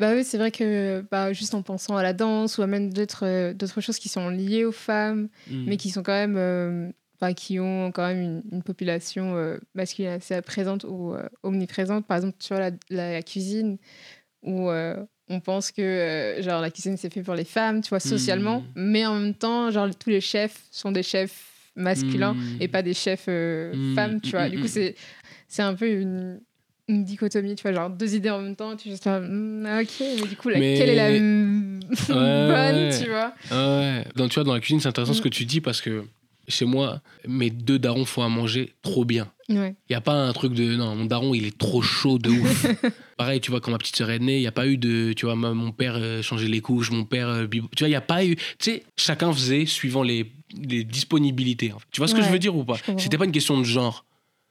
Bah oui, c'est vrai que bah, juste en pensant à la danse ou à même d'autres euh, d'autres choses qui sont liées aux femmes, Mm. mais qui sont quand même euh, bah, qui ont quand même une, une population euh, masculine assez présente ou euh, omniprésente. Par exemple, tu vois la, cuisine où on pense que genre la cuisine c'est fait pour les femmes, tu vois socialement, Mm. mais en même temps genre tous les chefs sont des chefs masculins Mm. et pas des chefs femmes, tu vois. Du coup, c'est c'est un peu une, une dichotomie, tu vois, genre deux idées en même temps, tu es juste là, Hmm, ah, ok, mais du coup, Mais- laquelle est la mm, bonne, ouais. tu vois? Ah ouais. Donc, tu vois, dans la cuisine, c'est intéressant ce Mm. que tu dis parce que chez moi, mes deux darons font à manger trop bien. Ouais. Il n'y a pas un truc de non, mon daron il est trop chaud de ouf. Pareil, tu vois, quand ma petite sœur est née, il n'y a pas eu de. Tu vois, ma- mon père euh, changeait les couches, mon père. euh, tu vois, il n'y a pas eu. Tu sais, chacun faisait suivant les, les disponibilités. en fait. Tu vois ce que Ouais, je veux dire ou pas? C'était pas une question de genre.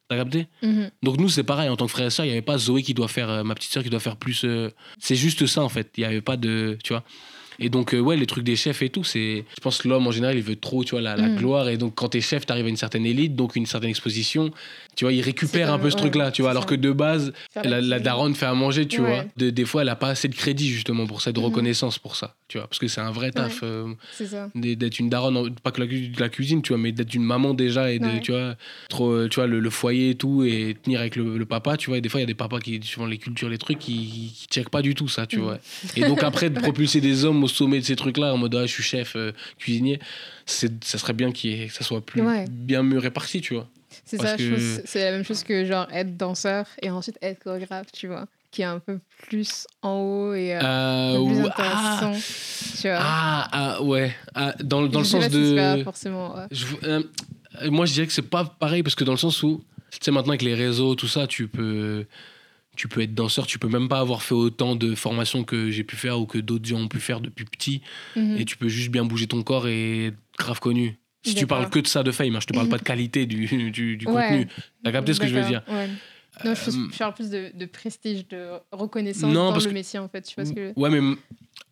T'as capté? Mhm. Donc nous, c'est pareil, en tant que frère et sœur, il n'y avait pas Zoé qui doit faire. euh, ma petite sœur qui doit faire plus. euh, C'est juste ça, en fait. Il n'y avait pas de. Tu vois et donc, euh, ouais, les trucs des chefs et tout, c'est. Je pense que l'homme, en général, il veut trop, tu vois, la, la Mm. gloire. Et donc, quand t'es chef, t'arrives à une certaine élite, donc une certaine exposition. Tu vois, il récupère C'est un peu ce truc-là, tu vois. Alors ça. que de base, la, daronne fait à manger, tu Ouais. vois. De- des fois, elle a pas assez de crédit, justement, pour de Mhm. reconnaissance pour ça, tu vois. Parce que c'est un vrai taf euh, C'est ça. d- d'être une daronne, pas que la, de la cuisine, tu vois, mais d'être une maman déjà et de, tu vois, trop, euh, tu vois, le, le foyer et tout, et tenir avec le, le papa, tu vois. Et des fois, il y a des papas qui, suivant les cultures, les trucs, qui, qui checkent pas du tout ça, tu Mhm. vois. Et donc, après, de propulser des hommes au sommet de ces trucs-là, en mode, ah, je suis chef, euh, cuisinier, ça serait bien que ça soit plus, bien mieux réparti, tu vois. C'est ça, que- c'est la même chose que genre être danseur et ensuite être chorégraphe, tu vois, qui est un peu plus en haut et euh, Euh, plus ou- ah, intéressant, tu vois. ah, ah, ouais. Ah, dans, dans le sens pas de. forcément. ouais. Je- euh, moi, je dirais que c'est pas pareil parce que dans le sens où, tu sais, maintenant avec les réseaux, tout ça, tu peux, tu peux être danseur, tu peux même pas avoir fait autant de formations que j'ai pu faire ou que d'autres gens ont pu faire depuis petit, Mhm. et tu peux juste bien bouger ton corps et être grave connu. Si tu parles que de ça de fame, hein, je te parle pas de qualité du, du, du Ouais. contenu. T'as capté ce que je veux dire ouais. Non, je, Euh, je parle plus de, de prestige, de reconnaissance Non, dans parce le que- métier, en fait. Tu vois ce que... Ouais, mais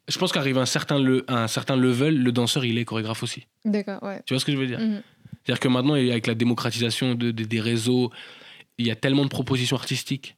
je pense qu'arrive à un certain, le, à un certain level, le danseur, il est chorégraphe aussi. D'accord, ouais. Tu vois ce que je veux dire Mhm. C'est-à-dire que maintenant, avec la démocratisation de- de- des réseaux, il y a tellement de propositions artistiques,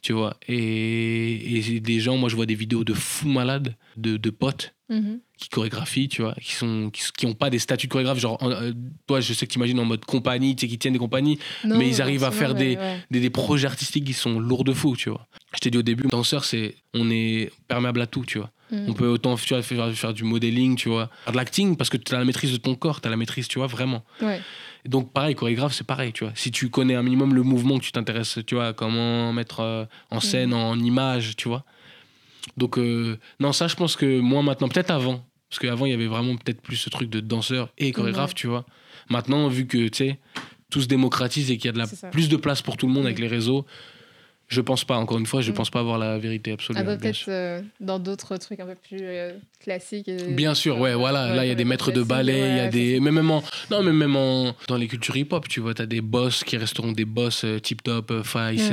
tu vois. Et, et des gens, moi, je vois des vidéos de fous malades, de, de potes Mhm. qui chorégraphient, tu vois, qui sont qui, qui ont pas des statuts de chorégraphe. Genre, euh, toi, je sais que tu imagines en mode compagnie, tu sais, qui tiennent des compagnies, Non, Mais ils arrivent à faire ouais. des, des projets artistiques qui sont lourds de fou, tu vois. Je t'ai dit au début, danseur, c'est on est perméable à tout, tu vois. Mhm. On peut autant tu vois, faire, faire du modeling, tu vois, faire de l'acting parce que tu as la maîtrise de ton corps, tu as la maîtrise, tu vois, vraiment. Ouais. Donc pareil, chorégraphe, c'est pareil, tu vois. Si tu connais un minimum le mouvement, que tu t'intéresses, tu vois, comment mettre euh, en scène, en image, tu vois. Donc euh, non, ça, je pense que moi maintenant, peut-être avant, parce qu'avant il y avait vraiment peut-être plus ce truc de danseur et chorégraphe, Ouais. tu vois. Maintenant, vu que tu sais, tout se démocratise et qu'il y a de la plus de place pour tout le monde avec les réseaux, je pense pas. Encore une fois, je Mm. pense pas avoir la vérité absolue. Bien peut-être sûr. euh, dans d'autres trucs un peu plus euh, classiques. et- Bien sûr, ouais, voilà. Là, il y a des maîtres de ballet, il y a des. Mais même en. Non, mais même en. Dans les cultures hip-hop, tu vois, t'as des boss qui resteront des boss euh, Tip Top, euh, Fice,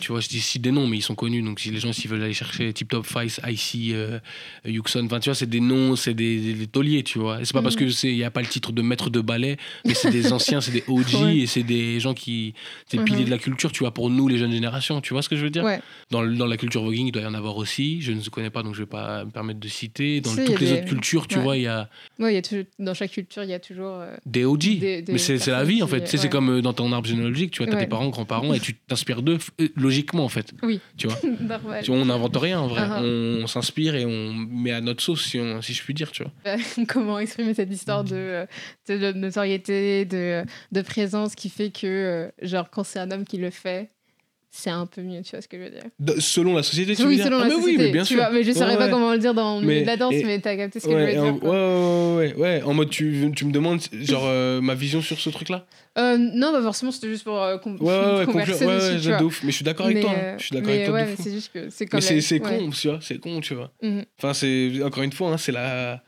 tu vois, je dis si des noms, mais ils sont connus. Donc, si les gens, s'ils veulent aller chercher Tip Top, Fice, IC, euh, Yuxon, enfin, tu vois, c'est des noms, c'est des, des, des tauliers, tu vois. Et c'est pas parce Mhm. que c'est il y a pas le titre de maître de ballet, mais c'est des anciens, c'est des OG et c'est des gens qui. C'est piliers de la culture, tu vois, pour nous, les jeunes générations. Tu vois ce que je veux dire? Ouais. dans, dans la culture voguing, il doit y en avoir aussi. Je ne connais pas, donc je vais pas me permettre de citer. Dans Si, toutes les des- autres cultures, tu ouais. vois, il y a Ouais, il y a toujours, dans chaque culture, il y a toujours. euh, des OG. Des- des mais c'est c'est la vie, en qui- fait. Tu sais, c'est comme euh, dans ton arbre généalogique, tu vois, t'as Ouais. tes parents, grands-parents, et tu t'inspires d'eux euh, logiquement, en fait. Oui. Tu vois. Tu on n'invente rien, en vrai. Ah. On, on s'inspire et on met à notre sauce, si, on- si je puis dire, tu vois. Comment exprimer cette histoire de, de, de notoriété, de, de présence qui fait que, genre, quand c'est un homme qui le fait, c'est un peu mieux, tu vois ce que je veux dire De- selon la société, tu Oui, veux dire selon Ah, la mais société. oui, mais bien sûr. vois, mais je ne saurais Ouais, pas ouais. comment le dire dans le milieu Mais- de la danse, et- mais t'as capté ce que Ouais, je veux en, dire. quoi. ouais, ouais, ouais, ouais. En mode, tu, tu me demandes, genre, euh, ma vision sur ce truc-là Euh, non, bah forcément, c'était juste pour euh, Ouais, ouais, ouais, converser ouais, dessus, ouais, de ouf. Mais je suis d'accord avec Mais, toi. hein. euh, Je suis d'accord mais avec toi ouais, mais c'est juste que c'est comme Mais c'est con, tu vois, c'est con, tu vois. Mhm. Enfin, c'est encore une fois, hein, c'est la.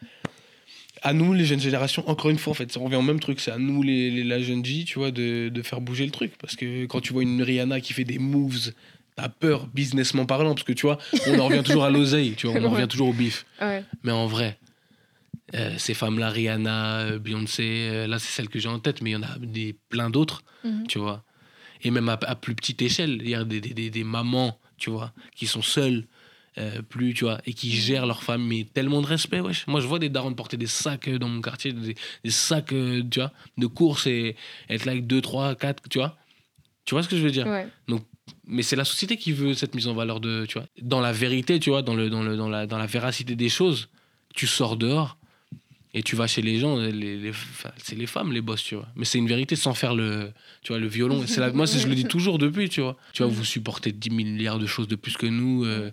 À nous, les jeunes générations, encore une fois, en fait, ça revient au même truc. C'est à nous, les, les- la jeune J, tu vois, de, de faire bouger le truc. Parce que quand tu vois une Rihanna qui fait des moves, t'as peur, businessment parlant. Parce que tu vois, on en revient toujours à l'oseille, tu vois, on en revient toujours au bif. Ouais. Mais en vrai, euh, ces femmes-là, Rihanna, euh, Beyoncé, euh, là, c'est celle que j'ai en tête, mais il y en a des, plein d'autres, Mhm. tu vois. Et même à, à plus petite échelle, il y a des, des, des, des mamans, tu vois, qui sont seules, euh, plus, tu vois, et qui gèrent leur mais tellement de respect, wesh. Moi, je vois des darons porter des sacs euh, dans mon quartier, des, des sacs, euh, tu vois, de course et être là avec 2, 3, 4, tu vois. Tu vois ce que je veux dire? Ouais. mais c'est la société qui veut cette mise en valeur de tu vois. Dans la vérité tu vois dans le dans le dans la dans la véracité des choses tu sors dehors et tu vas chez les gens les, les- c'est les femmes les boss tu vois. Mais c'est une vérité sans faire le tu vois le violon. La, moi je le dis toujours depuis tu vois. Tu vois vous supportez 10 milliards de choses de plus que nous euh,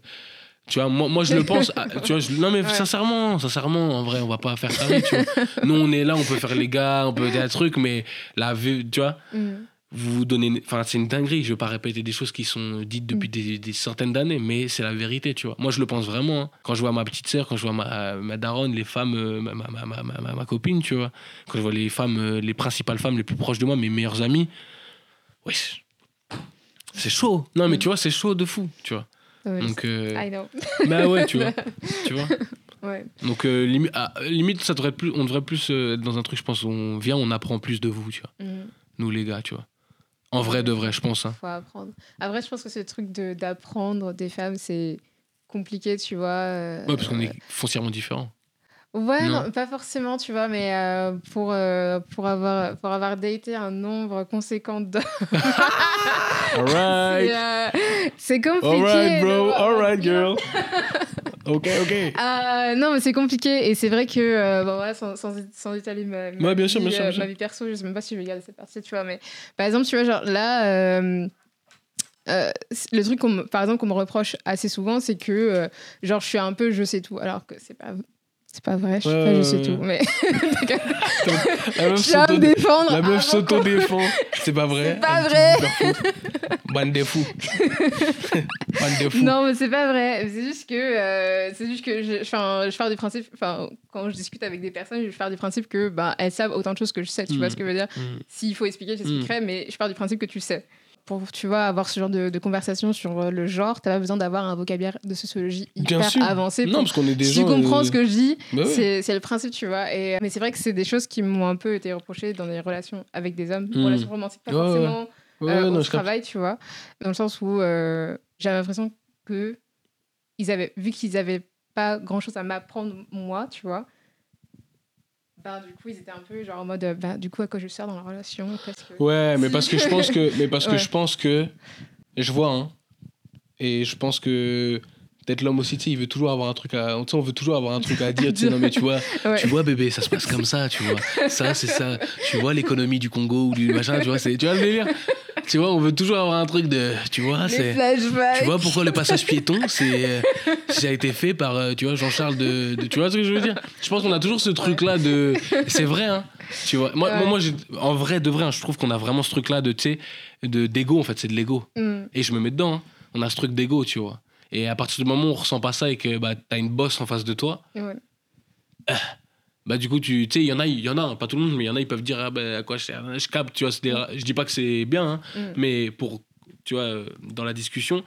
tu vois moi, moi je le pense ah, tu vois je- non mais Ouais. sincèrement sincèrement en vrai on va pas faire ça tu vois nous on est là on peut faire les gars on peut dire des trucs mais la vie tu vois Mhm. vous donnez. Enfin, c'est une dinguerie. Je ne veux pas répéter des choses qui sont dites depuis des, des centaines d'années, mais c'est la vérité, tu vois. Moi, je le pense vraiment. hein. Quand je vois ma petite sœur, quand je vois ma, ma daronne, les femmes, euh, ma, ma, ma, ma, copine, tu vois. Quand je vois les femmes, euh, les principales femmes les plus proches de moi, mes meilleures amies, wesh. C'est chaud. Non, mais tu vois, c'est chaud de fou, tu vois. Ouais, Donc, euh, I know. bah ouais, tu vois. Tu vois. Ouais. Donc, euh, limi- ah, limite, ça devrait plus, on devrait plus euh, être dans un truc, je pense, où on vient, on apprend plus de vous, tu vois. Mhm. Nous, les gars, tu vois. En vrai, de vrai, je pense. Hein. faut apprendre. Après, je pense que ce truc de- d'apprendre des femmes, c'est compliqué, tu vois. euh, Ouais, parce qu'on est foncièrement différents. Ouais, Non. non, pas forcément, tu vois, mais euh, pour, euh, pour, avoir, pour avoir daté un nombre conséquent d'hommes, Alright. c'est, euh, compliqué. Alright, bro. Alright, girl. ok, ok. Euh, non, mais c'est compliqué et c'est vrai que, bon, voilà, sans, sans, sans étaler ma, ma Ouais, bien sûr, vie, bien sûr, bien sûr. ma vie perso, je sais même pas si je vais garder cette partie, tu vois, mais par exemple, tu vois, genre là, euh, le truc, qu'on me- par exemple, qu'on me reproche assez souvent, c'est que, euh, genre, je suis un peu je sais tout, alors que c'est pas. C'est pas vrai, je Ouais, pas je sais tout, mais La meuf je tiens à me s'auto- défendre. la meuf s'auto-défend. C'est pas vrai. C'est pas vrai. Bande de fous. Bande de fous. Non, mais c'est pas vrai. C'est juste que, euh, c'est juste que je, je pars du principe, enfin, quand je discute avec des personnes, je pars du principe que, bah, elles savent autant de choses que je sais. Tu vois Mm. ce que je veux dire Mm. S'il faut expliquer, j'expliquerai, mais je pars du principe que tu sais. Pour, tu vois, avoir ce genre de, de conversation sur euh, le genre, t'as pas besoin d'avoir un vocabulaire de sociologie Bien hyper sûr. avancé. Non, parce qu'on est des si gens. tu comprends euh, ce que je dis, bah ouais. c'est le principe, tu vois. Et, mais c'est vrai que c'est des choses qui m'ont un peu été reprochées dans des relations avec des hommes, Mm. relations romantiques, pas Ouais, forcément Ouais, euh, non, au travail, tu vois. Dans le sens où euh, j'avais l'impression que ils avaient, vu qu'ils avaient pas grand chose à m'apprendre, moi, tu vois. Ben, du coup, ils étaient un peu genre en mode, ben, du coup, à quoi je sers dans la relation parce que... Ouais, mais parce que je pense que, mais parce que je pense que, je vois, hein, et je pense que peut-être l'homme aussi, tu sais, il veut toujours avoir un truc à, on veut toujours avoir un truc à dire, tu sais, non mais tu vois, Ouais. tu vois bébé, ça se passe comme ça, tu vois, ça c'est ça, tu vois l'économie du Congo ou du machin, tu vois, c'est, tu vois le délire, tu vois, on veut toujours avoir un truc de, tu vois, c'est. Tu vois pourquoi le passage piéton, c'est euh, ça a été fait par euh, tu vois Jean-Charles de, de- tu vois ce que je veux dire? Je pense qu'on a toujours ce truc là de c'est vrai hein. Tu vois moi moi, Ouais. moi, j'ai- en vrai de vrai hein, je trouve qu'on a vraiment ce truc là de tu sais de d'ego en fait, c'est de l'ego Mm. et je me mets dedans. hein. On a ce truc d'ego, tu vois. Et à partir du moment où on ressent pas ça et que bah t'as une bosse en face de toi, Ouais. Bah du coup tu sais il y en a il y en a hein, pas tout le monde mais il y en a ils peuvent dire ah bah à quoi je sers je capte tu vois des- je dis pas que c'est bien hein, Mm. mais pour tu vois euh, dans la discussion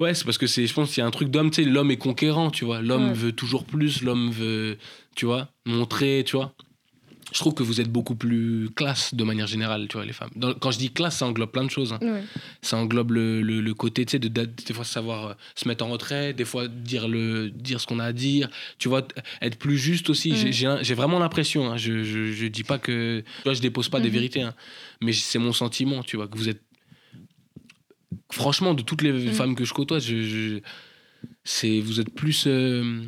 ouais c'est parce que c'est je pense qu'il y a un truc d'homme tu sais l'homme est conquérant tu vois l'homme veut toujours plus l'homme veut tu vois montrer tu vois je trouve que vous êtes beaucoup plus classe de manière générale tu vois les femmes Dans- quand je dis classe ça englobe plein de choses hein. Ouais. ça englobe le, le, le côté tu sais de, de- des fois savoir euh, se mettre en retrait des fois dire le dire ce qu'on a à dire tu vois être plus juste aussi Mm. J'ai- j'ai vraiment l'impression hein, je, je je dis pas que tu vois je dépose pas des Mhm. vérités hein, mais c'est mon sentiment tu vois que vous êtes franchement de toutes les Mm. femmes que je côtoie je, je- c'est vous êtes plus euh,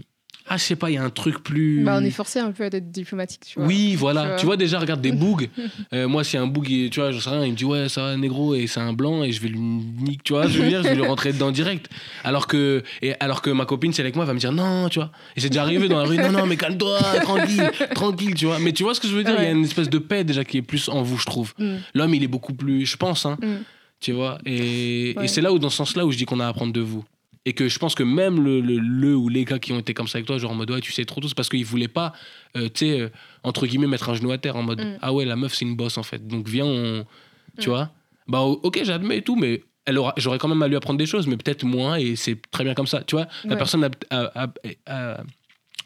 ah je sais pas il y a un truc plus Bah, on est forcé un peu à être diplomatique, tu vois. oui, Tu voilà. vois. Tu vois, déjà, regarde des bougs. Euh, moi, a un boug, tu vois, je sais rien, il me dit, ouais, ça va, négro, et c'est un blanc, et je vais lui niquer, tu vois, je veux dire, je vais lui rentrer dedans direct. Alors que, et alors que ma copine, c'est avec moi, elle va me dire, non, tu vois. Et c'est déjà arrivé dans la rue, non, non, mais calme-toi, tranquille, tranquille, tu vois. Mais tu vois ce que je veux dire, il y a une espèce de paix déjà qui est plus en vous, je trouve. Mm. L'homme, il est beaucoup plus, je pense, hein, Mm. tu vois. Et, Ouais. et c'est là où, dans ce sens-là, où je dis qu'on a à apprendre de vous. Et que je pense que même le, le, le ou les gars qui ont été comme ça avec toi, genre en mode ouais, tu sais trop tout, c'est parce qu'ils voulaient pas, euh, tu sais, euh, entre guillemets, mettre un genou à terre en mode Mm. ah ouais, la meuf c'est une bosse en fait. Donc viens, on. Tu Mm. vois Bah ok, j'admets et tout, mais elle aura- j'aurais quand même à lui apprendre des choses, mais peut-être moins et c'est très bien comme ça. Tu vois La Ouais. personne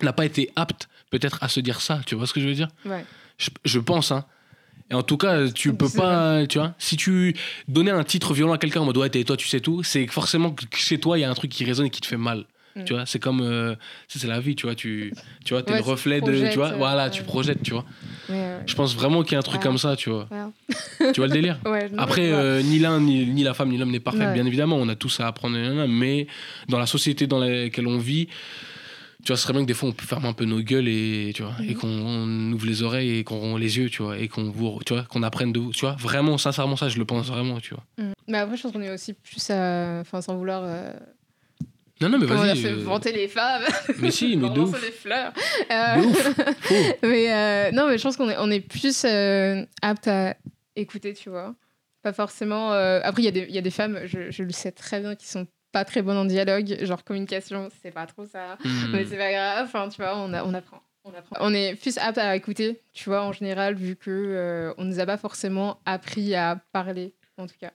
n'a pas été apte peut-être à se dire ça. Tu vois ce que je veux dire? Ouais. je, je pense, hein. Et en tout cas, tu peux pas, tu vois, si tu donnais un titre violent à quelqu'un en mode ouais, t'es toi, tu sais tout, c'est forcément que chez toi, il y a un truc qui résonne et qui te fait mal. Mm. Tu vois, c'est comme, euh, c'est la vie, tu vois, tu, tu vois, t'es Ouais, le reflet de, tu vois, euh, voilà, ouais. tu projettes, tu vois. Je pense vraiment qu'il y a un truc comme ça, tu vois. Tu vois le délire Après, euh, ni l'un, ni, ni la femme, ni l'homme n'est parfait, bien évidemment, on a tous à apprendre, mais dans la société dans laquelle on vit, tu vois, ce serait bien que des fois on peut fermer un peu nos gueules et, tu vois, et Mhm. qu'on on ouvre les oreilles et qu'on les yeux, tu vois, et qu'on vous, tu vois, qu'on apprenne de vous, tu vois, vraiment, sincèrement, ça, je le pense vraiment, tu vois. Mm. Mais après, je pense qu'on est aussi plus à. Enfin, sans vouloir. euh, Non, non, mais vas-y. euh, vanter les femmes. mais si, mais de ouf. des fleurs. Euh, De ouf. Mais euh, non, mais je pense qu'on est, on est plus apte à écouter, tu vois. Pas forcément. Après, il y, a des- il y a des femmes, je, je le sais très bien, qui sont pas très bonnes en dialogue. Genre, communication, c'est pas trop ça. Hmm. Mais c'est pas grave. Enfin, tu vois, on, a- on apprend. On, apprend. on est plus apte à écouter, tu vois, en général, vu que euh, on nous a pas forcément appris à parler, en tout cas.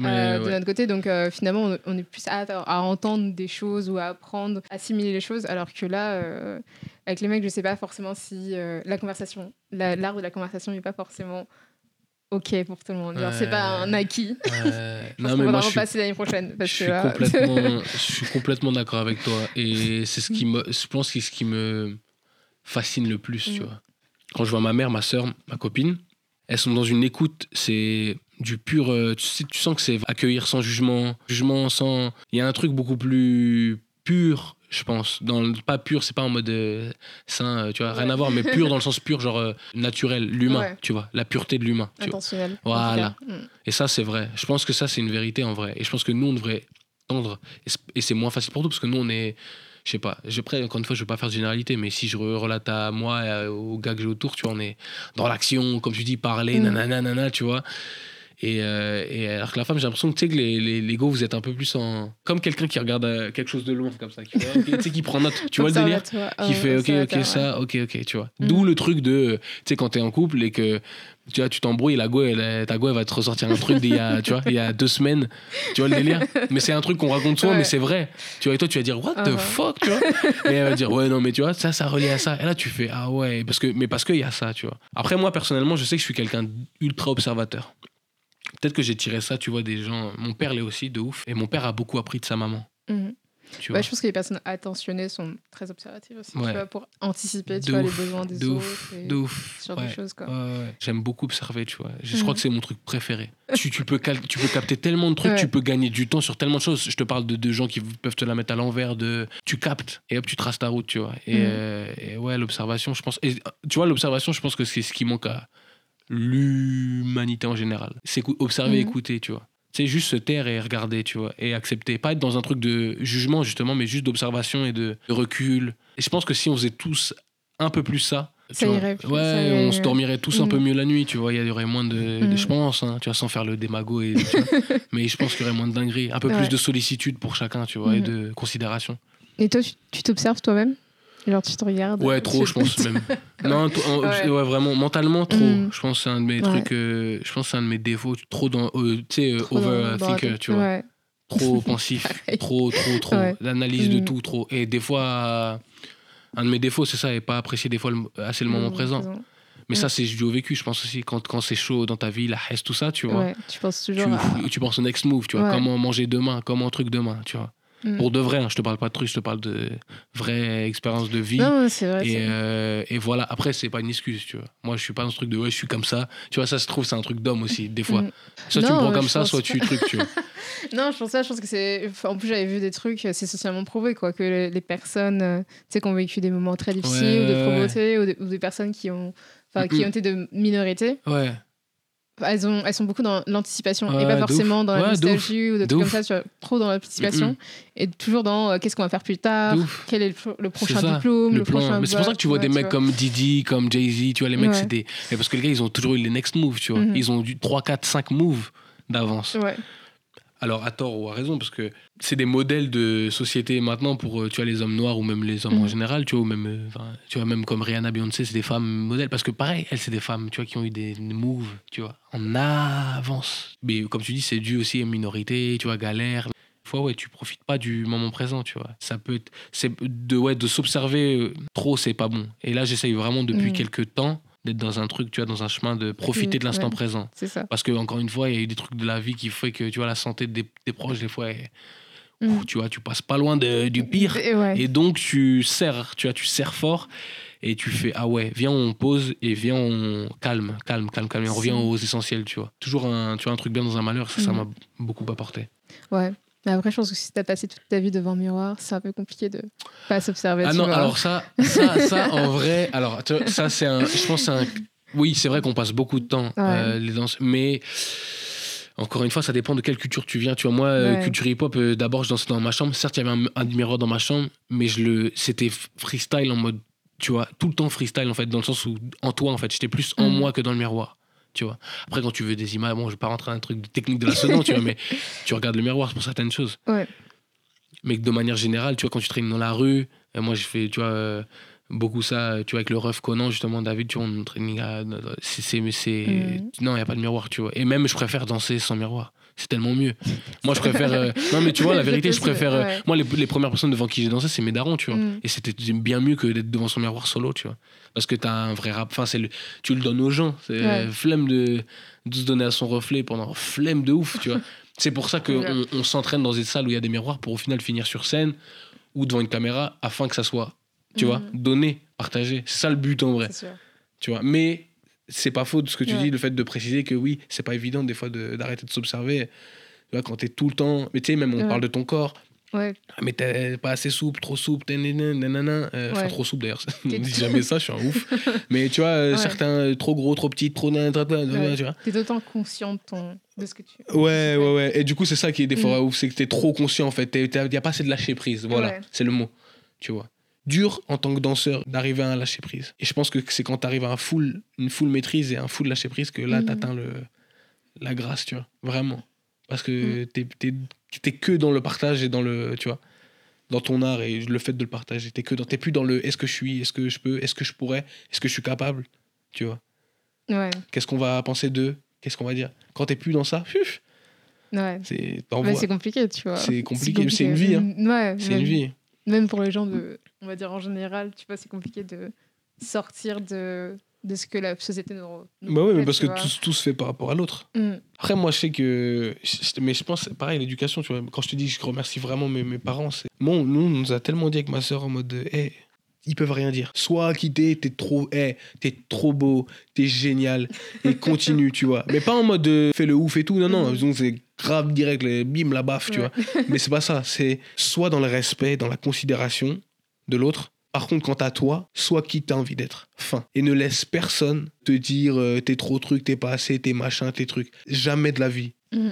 Euh, de notre côté. Donc euh, finalement, on, on est plus apte à, à entendre des choses ou à apprendre, assimiler les choses, alors que là, euh, avec les mecs, je sais pas forcément si la conversation, la- l'art de la conversation n'est pas forcément ok pour tout le monde. C'est pas un acquis. Euh, non, mais qu'on va moi, je suis repasser l'année prochaine. Je que, suis, là- complètement, je suis complètement d'accord avec toi. Et c'est ce qui me, je pense que c'est ce qui me fascine le plus, tu Mm. vois. Quand je vois ma mère, ma soeur, ma copine, elles sont dans une écoute, c'est du pur. euh, Tu, sais, tu sens que c'est accueillir sans jugement, jugement sans. Il y a un truc beaucoup plus pur, je pense. Dans le, pas pur, c'est pas en mode euh, sain, euh, tu vois, rien à voir, mais pur dans le sens pur, genre euh, naturel, l'humain, Ouais. tu vois, la pureté de l'humain. Intentionnel. Voilà. Mm. Et ça, c'est vrai. Je pense que ça, c'est une vérité en vrai. Et je pense que nous, on devrait tendre. Et c'est- moins facile pour nous parce que nous, on est. Je sais pas. Je, après, encore une fois, je veux pas faire de généralité, mais si je re- relate à moi et aux gars que j'ai autour, tu vois, on est dans l'action, comme tu dis, parler, Mm. nanana, nanana, tu vois. Et, euh, et alors que la femme, j'ai l'impression que tu sais que les, les, les gars, vous êtes un peu plus en. Comme quelqu'un qui regarde euh, quelque chose de loin, comme ça. Qui, fait, ok, tu sais, qui prend note. Tu vois le délire? qui fait ok ok ouais. ça ok ok tu vois Mm. d'où le truc de tu sais quand t'es en couple et que tu vois tu t'embrouilles la go elle, ta go elle va te ressortir un truc d'il y a tu vois il y a deux semaines tu vois le délire? Mais c'est un truc qu'on raconte souvent Ouais. mais c'est vrai tu vois et toi tu vas dire what the Uh-huh. fuck tu vois? Et elle va dire ouais non mais tu vois ça ça relie à ça et là tu fais ah ouais parce que mais parce qu'il y a ça tu vois après moi personnellement je sais que je suis quelqu'un d'ultra observateur peut-être que j'ai tiré ça tu vois des gens mon père l'est aussi de ouf et mon père a beaucoup appris de sa maman Mhm. tu Ouais, vois je pense que les personnes attentionnées sont très observatives aussi, tu vois, pour anticiper tu vois, ouf, les besoins des de autres ouf et de ouf genre Ouais. de choses. Quoi. Ouais. J'aime beaucoup observer, tu vois. Je, Mhm. crois que c'est mon truc préféré. tu, tu, peux cal- tu peux capter tellement de trucs, tu peux gagner du temps sur tellement de choses. Je te parle de, de gens qui peuvent te la mettre à l'envers, de tu captes et hop, tu traces ta route, tu vois. Et, Mhm. euh, et ouais, l'observation, je pense. Et, tu vois, l'observation, je pense que c'est ce qui manque à l'humanité en général. C'est observer, Mhm. écouter, tu vois. C'est juste se taire et regarder, tu vois, et accepter. Pas être dans un truc de jugement, justement, mais juste d'observation et de, de recul. Et je pense que si on faisait tous un peu plus ça, Ça irait plus, ouais, ça irait- on se dormirait tous un Mhm. peu mieux la nuit, tu vois. Il y aurait moins de, de- Mhm. je pense, hein, tu vois, sans faire le démago et, mais je pense qu'il y aurait moins de dingueries, un peu Ouais. plus de sollicitude pour chacun, tu vois, et Mhm. de considération. Et toi, tu t'observes toi-même? Genre, tu te regardes Ouais, trop, je pense même. Non, en- Ouais. ouais, vraiment, mentalement, trop. Mhm. Je pense que c'est un de mes Ouais. trucs, euh, je pense que c'est un de mes défauts, trop dans, euh, tu sais, euh, dans- overthinker, tu vois. Ouais. Trop pensif, trop, trop, trop. Ouais. L'analyse de Mhm. tout, trop. Et des fois, un de mes défauts, c'est ça, et pas apprécier des fois le- assez le moment Mmh, présent. Mais Ouais. ça, c'est dû au vécu, je pense aussi. Quand, quand c'est chaud dans ta vie, la haisse, tout ça, tu vois. Ouais, tu penses Tu, toujours à... tu penses au next move, tu vois. Ouais. Comment manger demain, comment un truc demain, tu vois. Mm. Pour de vrai, hein, je te parle pas de trucs, je te parle de vraie expérience de vie. Non, c'est vrai. Et, euh, et voilà, après, c'est pas une excuse, tu vois. Moi, je suis pas dans ce truc de ouais, je suis comme ça. Tu vois, ça se trouve, c'est un truc d'homme aussi, des fois. Mm. Soit tu me prends euh, comme ça, soit tu truc, tu vois. Non, je pense ça, je pense que c'est. enfin, En plus, j'avais vu des trucs, c'est socialement prouvé, quoi, que les, personnes, euh, tu sais, qui ont vécu des moments très difficiles, Ouais, ou de ouais, pauvreté, ou, des- ou des personnes qui ont, enfin, qui ont été de minorité, Ouais. Elles, ont, elles sont beaucoup dans l'anticipation Ouais, et pas forcément dans la Ouais, nostalgie ou des De trucs comme ça, tu vois, trop dans l'anticipation et toujours dans euh, qu'est-ce qu'on va faire plus tard, quel est le, le prochain diplôme, le, plan. prochain. Mais c'est pour ça que tu vois des ouais, mecs comme Didi, comme Jay-Z, tu vois, les mecs, Ouais. c'est des. Mais parce que les gars, ils ont toujours eu les next moves, tu vois. Mhm. Ils ont eu 3, 4, 5 moves d'avance. Alors, à tort ou à raison, parce que c'est des modèles de société maintenant pour euh, tu vois, les hommes noirs ou même les hommes en Mhm. général, tu vois, ou même, euh, tu vois, même comme Rihanna, Beyoncé, c'est des femmes modèles. Parce que pareil, elles, c'est des femmes, tu vois, qui ont eu des, moves, tu vois, en avance. Mais comme tu dis, c'est dû aussi à une minorité, tu vois, galère. Des fois, ouais, tu profites pas du moment présent, tu vois. Ça peut être, c'est de, ouais, de s'observer euh, trop, c'est pas bon. Et là, j'essaye vraiment depuis Mhm. quelques temps d'être dans un truc, tu vois, dans un chemin de profiter de l'instant ouais. présent. C'est ça. Parce que, encore une fois, il y a eu des trucs de la vie qui fait que, tu vois, la santé des, des proches, des fois, est- Mm. tu vois, tu passes pas loin de- du pire. Et ouais. Et donc, tu serres, tu vois, tu serres fort et tu fais, ah ouais, viens, on pose et viens, on calme, calme, calme, calme. Et on revient aux essentiels, tu vois. Toujours un, tu vois, un truc bien dans un malheur, ça, ça Mm. m'a beaucoup apporté. Ouais. Mais après, je pense que si t'as passé toute ta vie devant un miroir, c'est un peu compliqué de pas s'observer. Ah non, vois. alors ça, ça, ça, en vrai, alors, tu vois, ça, c'est un, je pense, c'est un, oui, c'est vrai qu'on passe beaucoup de temps, euh, les danses, mais encore une fois, ça dépend de quelle culture tu viens. Tu vois, moi, euh, Ouais. culture hip-hop, euh, d'abord, je dansais dans ma chambre. Certes, il y avait un, un miroir dans ma chambre, mais je le, c'était freestyle en mode, tu vois, tout le temps freestyle, en fait, dans le sens où, en toi, en fait, j'étais plus en Mhm. moi que dans le miroir. Tu vois. Après, quand tu veux des images, bon, je vais pas rentrer dans un truc de technique de la sedan, tu vois, mais tu regardes le miroir pour certaines choses. Ouais. Mais que de manière générale, tu vois, quand tu traînes dans la rue, euh, moi, je fais, tu vois, euh, beaucoup ça, euh, tu vois, avec le ref Conan, justement, David, tu vois, on training à- c'est, c'est, mais c'est, Mhm. non, il n'y a pas de miroir, tu vois. Et même, je préfère danser sans miroir. C'est tellement mieux. Moi, je préfère. euh, Non, mais tu vois, la vérité, je préfère. euh, ouais. Moi, les, les premières personnes devant qui j'ai dansé, c'est mes darons, tu vois. Mm. Et c'était bien mieux que d'être devant son miroir solo, tu vois. Parce que t'as un vrai rap. Enfin, c'est le... tu le donnes aux gens. C'est Ouais. flemme de... de se donner à son reflet pendant flemme de ouf, tu vois. C'est pour ça Ouais. qu'on on, s'entraîne dans des salles où il y a des miroirs pour au final finir sur scène ou devant une caméra afin que ça soit, tu vois, Mhm. donné, partagé. C'est ça le but en vrai, tu vois. Mais c'est pas faux de ce que tu Ouais. dis, le fait de préciser que oui, c'est pas évident des fois de- d'arrêter de s'observer. Tu vois, quand t'es tout le temps. Mais tu sais, même on Ouais. parle de ton corps. Ouais. Ah, mais t'es pas assez souple, trop souple, nanana, nanana. Euh, Enfin, Ouais. trop souple d'ailleurs. Dit tout- jamais ça, je suis un ouf. Mais tu vois, euh, Ouais. certains euh, trop gros, trop petits, trop. nanana. Tu vois. T'es autant conscient de, ton... de ce que tu Ouais, ouais, ouais. Et du coup, c'est ça qui est des fois Mm. ouf, c'est que t'es trop conscient en fait. Il n'y a pas assez de lâcher prise. Voilà, c'est le mot. Tu vois. Dur en tant que danseur d'arriver à un lâcher prise. Et je pense que c'est quand t'arrives à un full, une full maîtrise et un full lâcher prise que là, Mhm. t'atteins le, la grâce, tu vois. Vraiment. Parce que Mm. t'es, t'es, t'es que dans le partage et dans le. Tu vois. Dans ton art et le fait de le partager. T'es, que dans, t'es plus dans le est-ce que je suis, est-ce que je peux, est-ce que je pourrais, est-ce que je suis capable. Tu vois. Ouais. Qu'est-ce qu'on va penser d'eux? Qu'est-ce qu'on va dire? Quand t'es plus dans ça, puf, Ouais. c'est, Ouais, compliqué, tu vois. C'est compliqué, c'est une vie, hein. Mm, Ouais, c'est même, une vie. même pour les gens de, on va dire en général, tu vois, c'est compliqué de sortir de, de ce que la société nous. nous Bah oui, mais parce que tout, tout se fait par rapport à l'autre. Mm. Après, moi, je sais que. Mais je pense, pareil, l'éducation, tu vois. Quand je te dis que je remercie vraiment mes, mes parents, c'est. Bon, nous, on nous a tellement dit avec ma soeur en mode. de, Hey, ils peuvent rien dire. Sois quitté, t'es trop. Hey, t'es trop beau, t'es génial. Et continue, tu vois. Mais pas en mode de fais le ouf et tout. Non, non. Disons, c'est grave direct, les- bim, la baffe, tu vois. Mais c'est pas ça. C'est soit dans le respect, dans la considération de l'autre. Par contre, quant à toi, sois qui t'as envie d'être. Fin. Et ne laisse personne te dire euh, t'es trop truc, t'es pas assez, t'es machin, t'es truc. Jamais de la vie. Mm.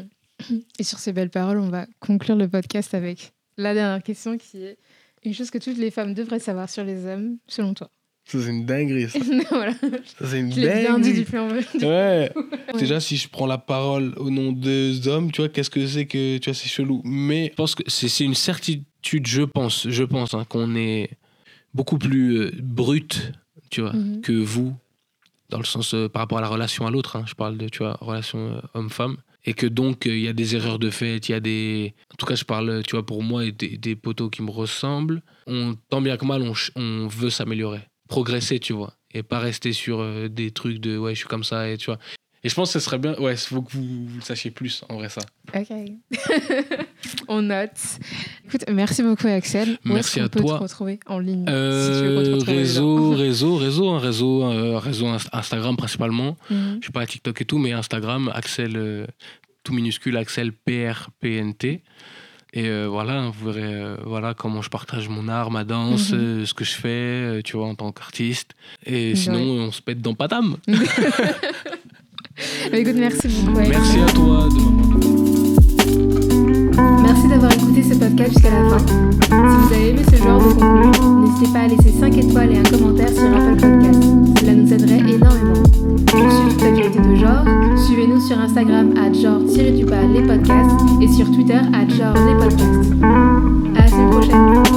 Et sur ces belles paroles, on va conclure le podcast avec la dernière question qui est une chose que toutes les femmes devraient savoir sur les hommes, selon toi. Ça, c'est une dinguerie, ça. voilà, Ça, c'est une je l'ai bien dit dinguerie. du du- Ouais. Déjà, si je prends la parole au nom des hommes, tu vois, qu'est-ce que c'est que, tu vois, c'est chelou. Mais je pense que c'est c'est une certitude, je pense, je pense, hein, qu'on est beaucoup plus euh, brut, tu vois, Mhm. que vous, dans le sens euh, par rapport à la relation à l'autre. hein. je parle de, tu vois, relation euh, homme-femme. Et que donc, il y a des erreurs de fait, il y a des. En tout cas, je parle, tu vois, pour moi, et des, des poteaux qui me ressemblent. On, tant bien que mal, on, on veut s'améliorer, progresser, tu vois. Et pas rester sur des trucs de ouais, je suis comme ça, et tu vois. Et je pense que ce serait bien. Ouais, il faut que vous, vous le sachiez plus, en vrai, ça. Ok. on note. Écoute, merci beaucoup Axel. Où Merci qu'on à peut toi. te retrouver en ligne Euh, si tu veux qu'on te retrouve réseau, réseau, réseau, un réseau, euh, réseau Inst- Instagram principalement. dedans. Mhm. Je suis pas à TikTok et tout, mais Instagram, Axel, euh, tout minuscule, Axel PRPNT. Et euh, voilà, vous verrez euh, voilà, comment je partage mon art, ma danse, Mhm. euh, ce que je fais, tu vois, en tant qu'artiste. Et Ouais. sinon, on se pète dans Patam. Bah, écoute, merci beaucoup. Merci à toi de m'avoir Merci d'avoir écouté ce podcast jusqu'à la fin. Si vous avez aimé ce genre de contenu, n'hésitez pas à laisser 5 étoiles et un commentaire sur Apple Podcast. Cela nous aiderait énormément. Pour suivre toute l'actualité de genre, suivez-nous sur Instagram à genre-les podcasts et sur Twitter à genre les podcasts. À la semaine prochaine.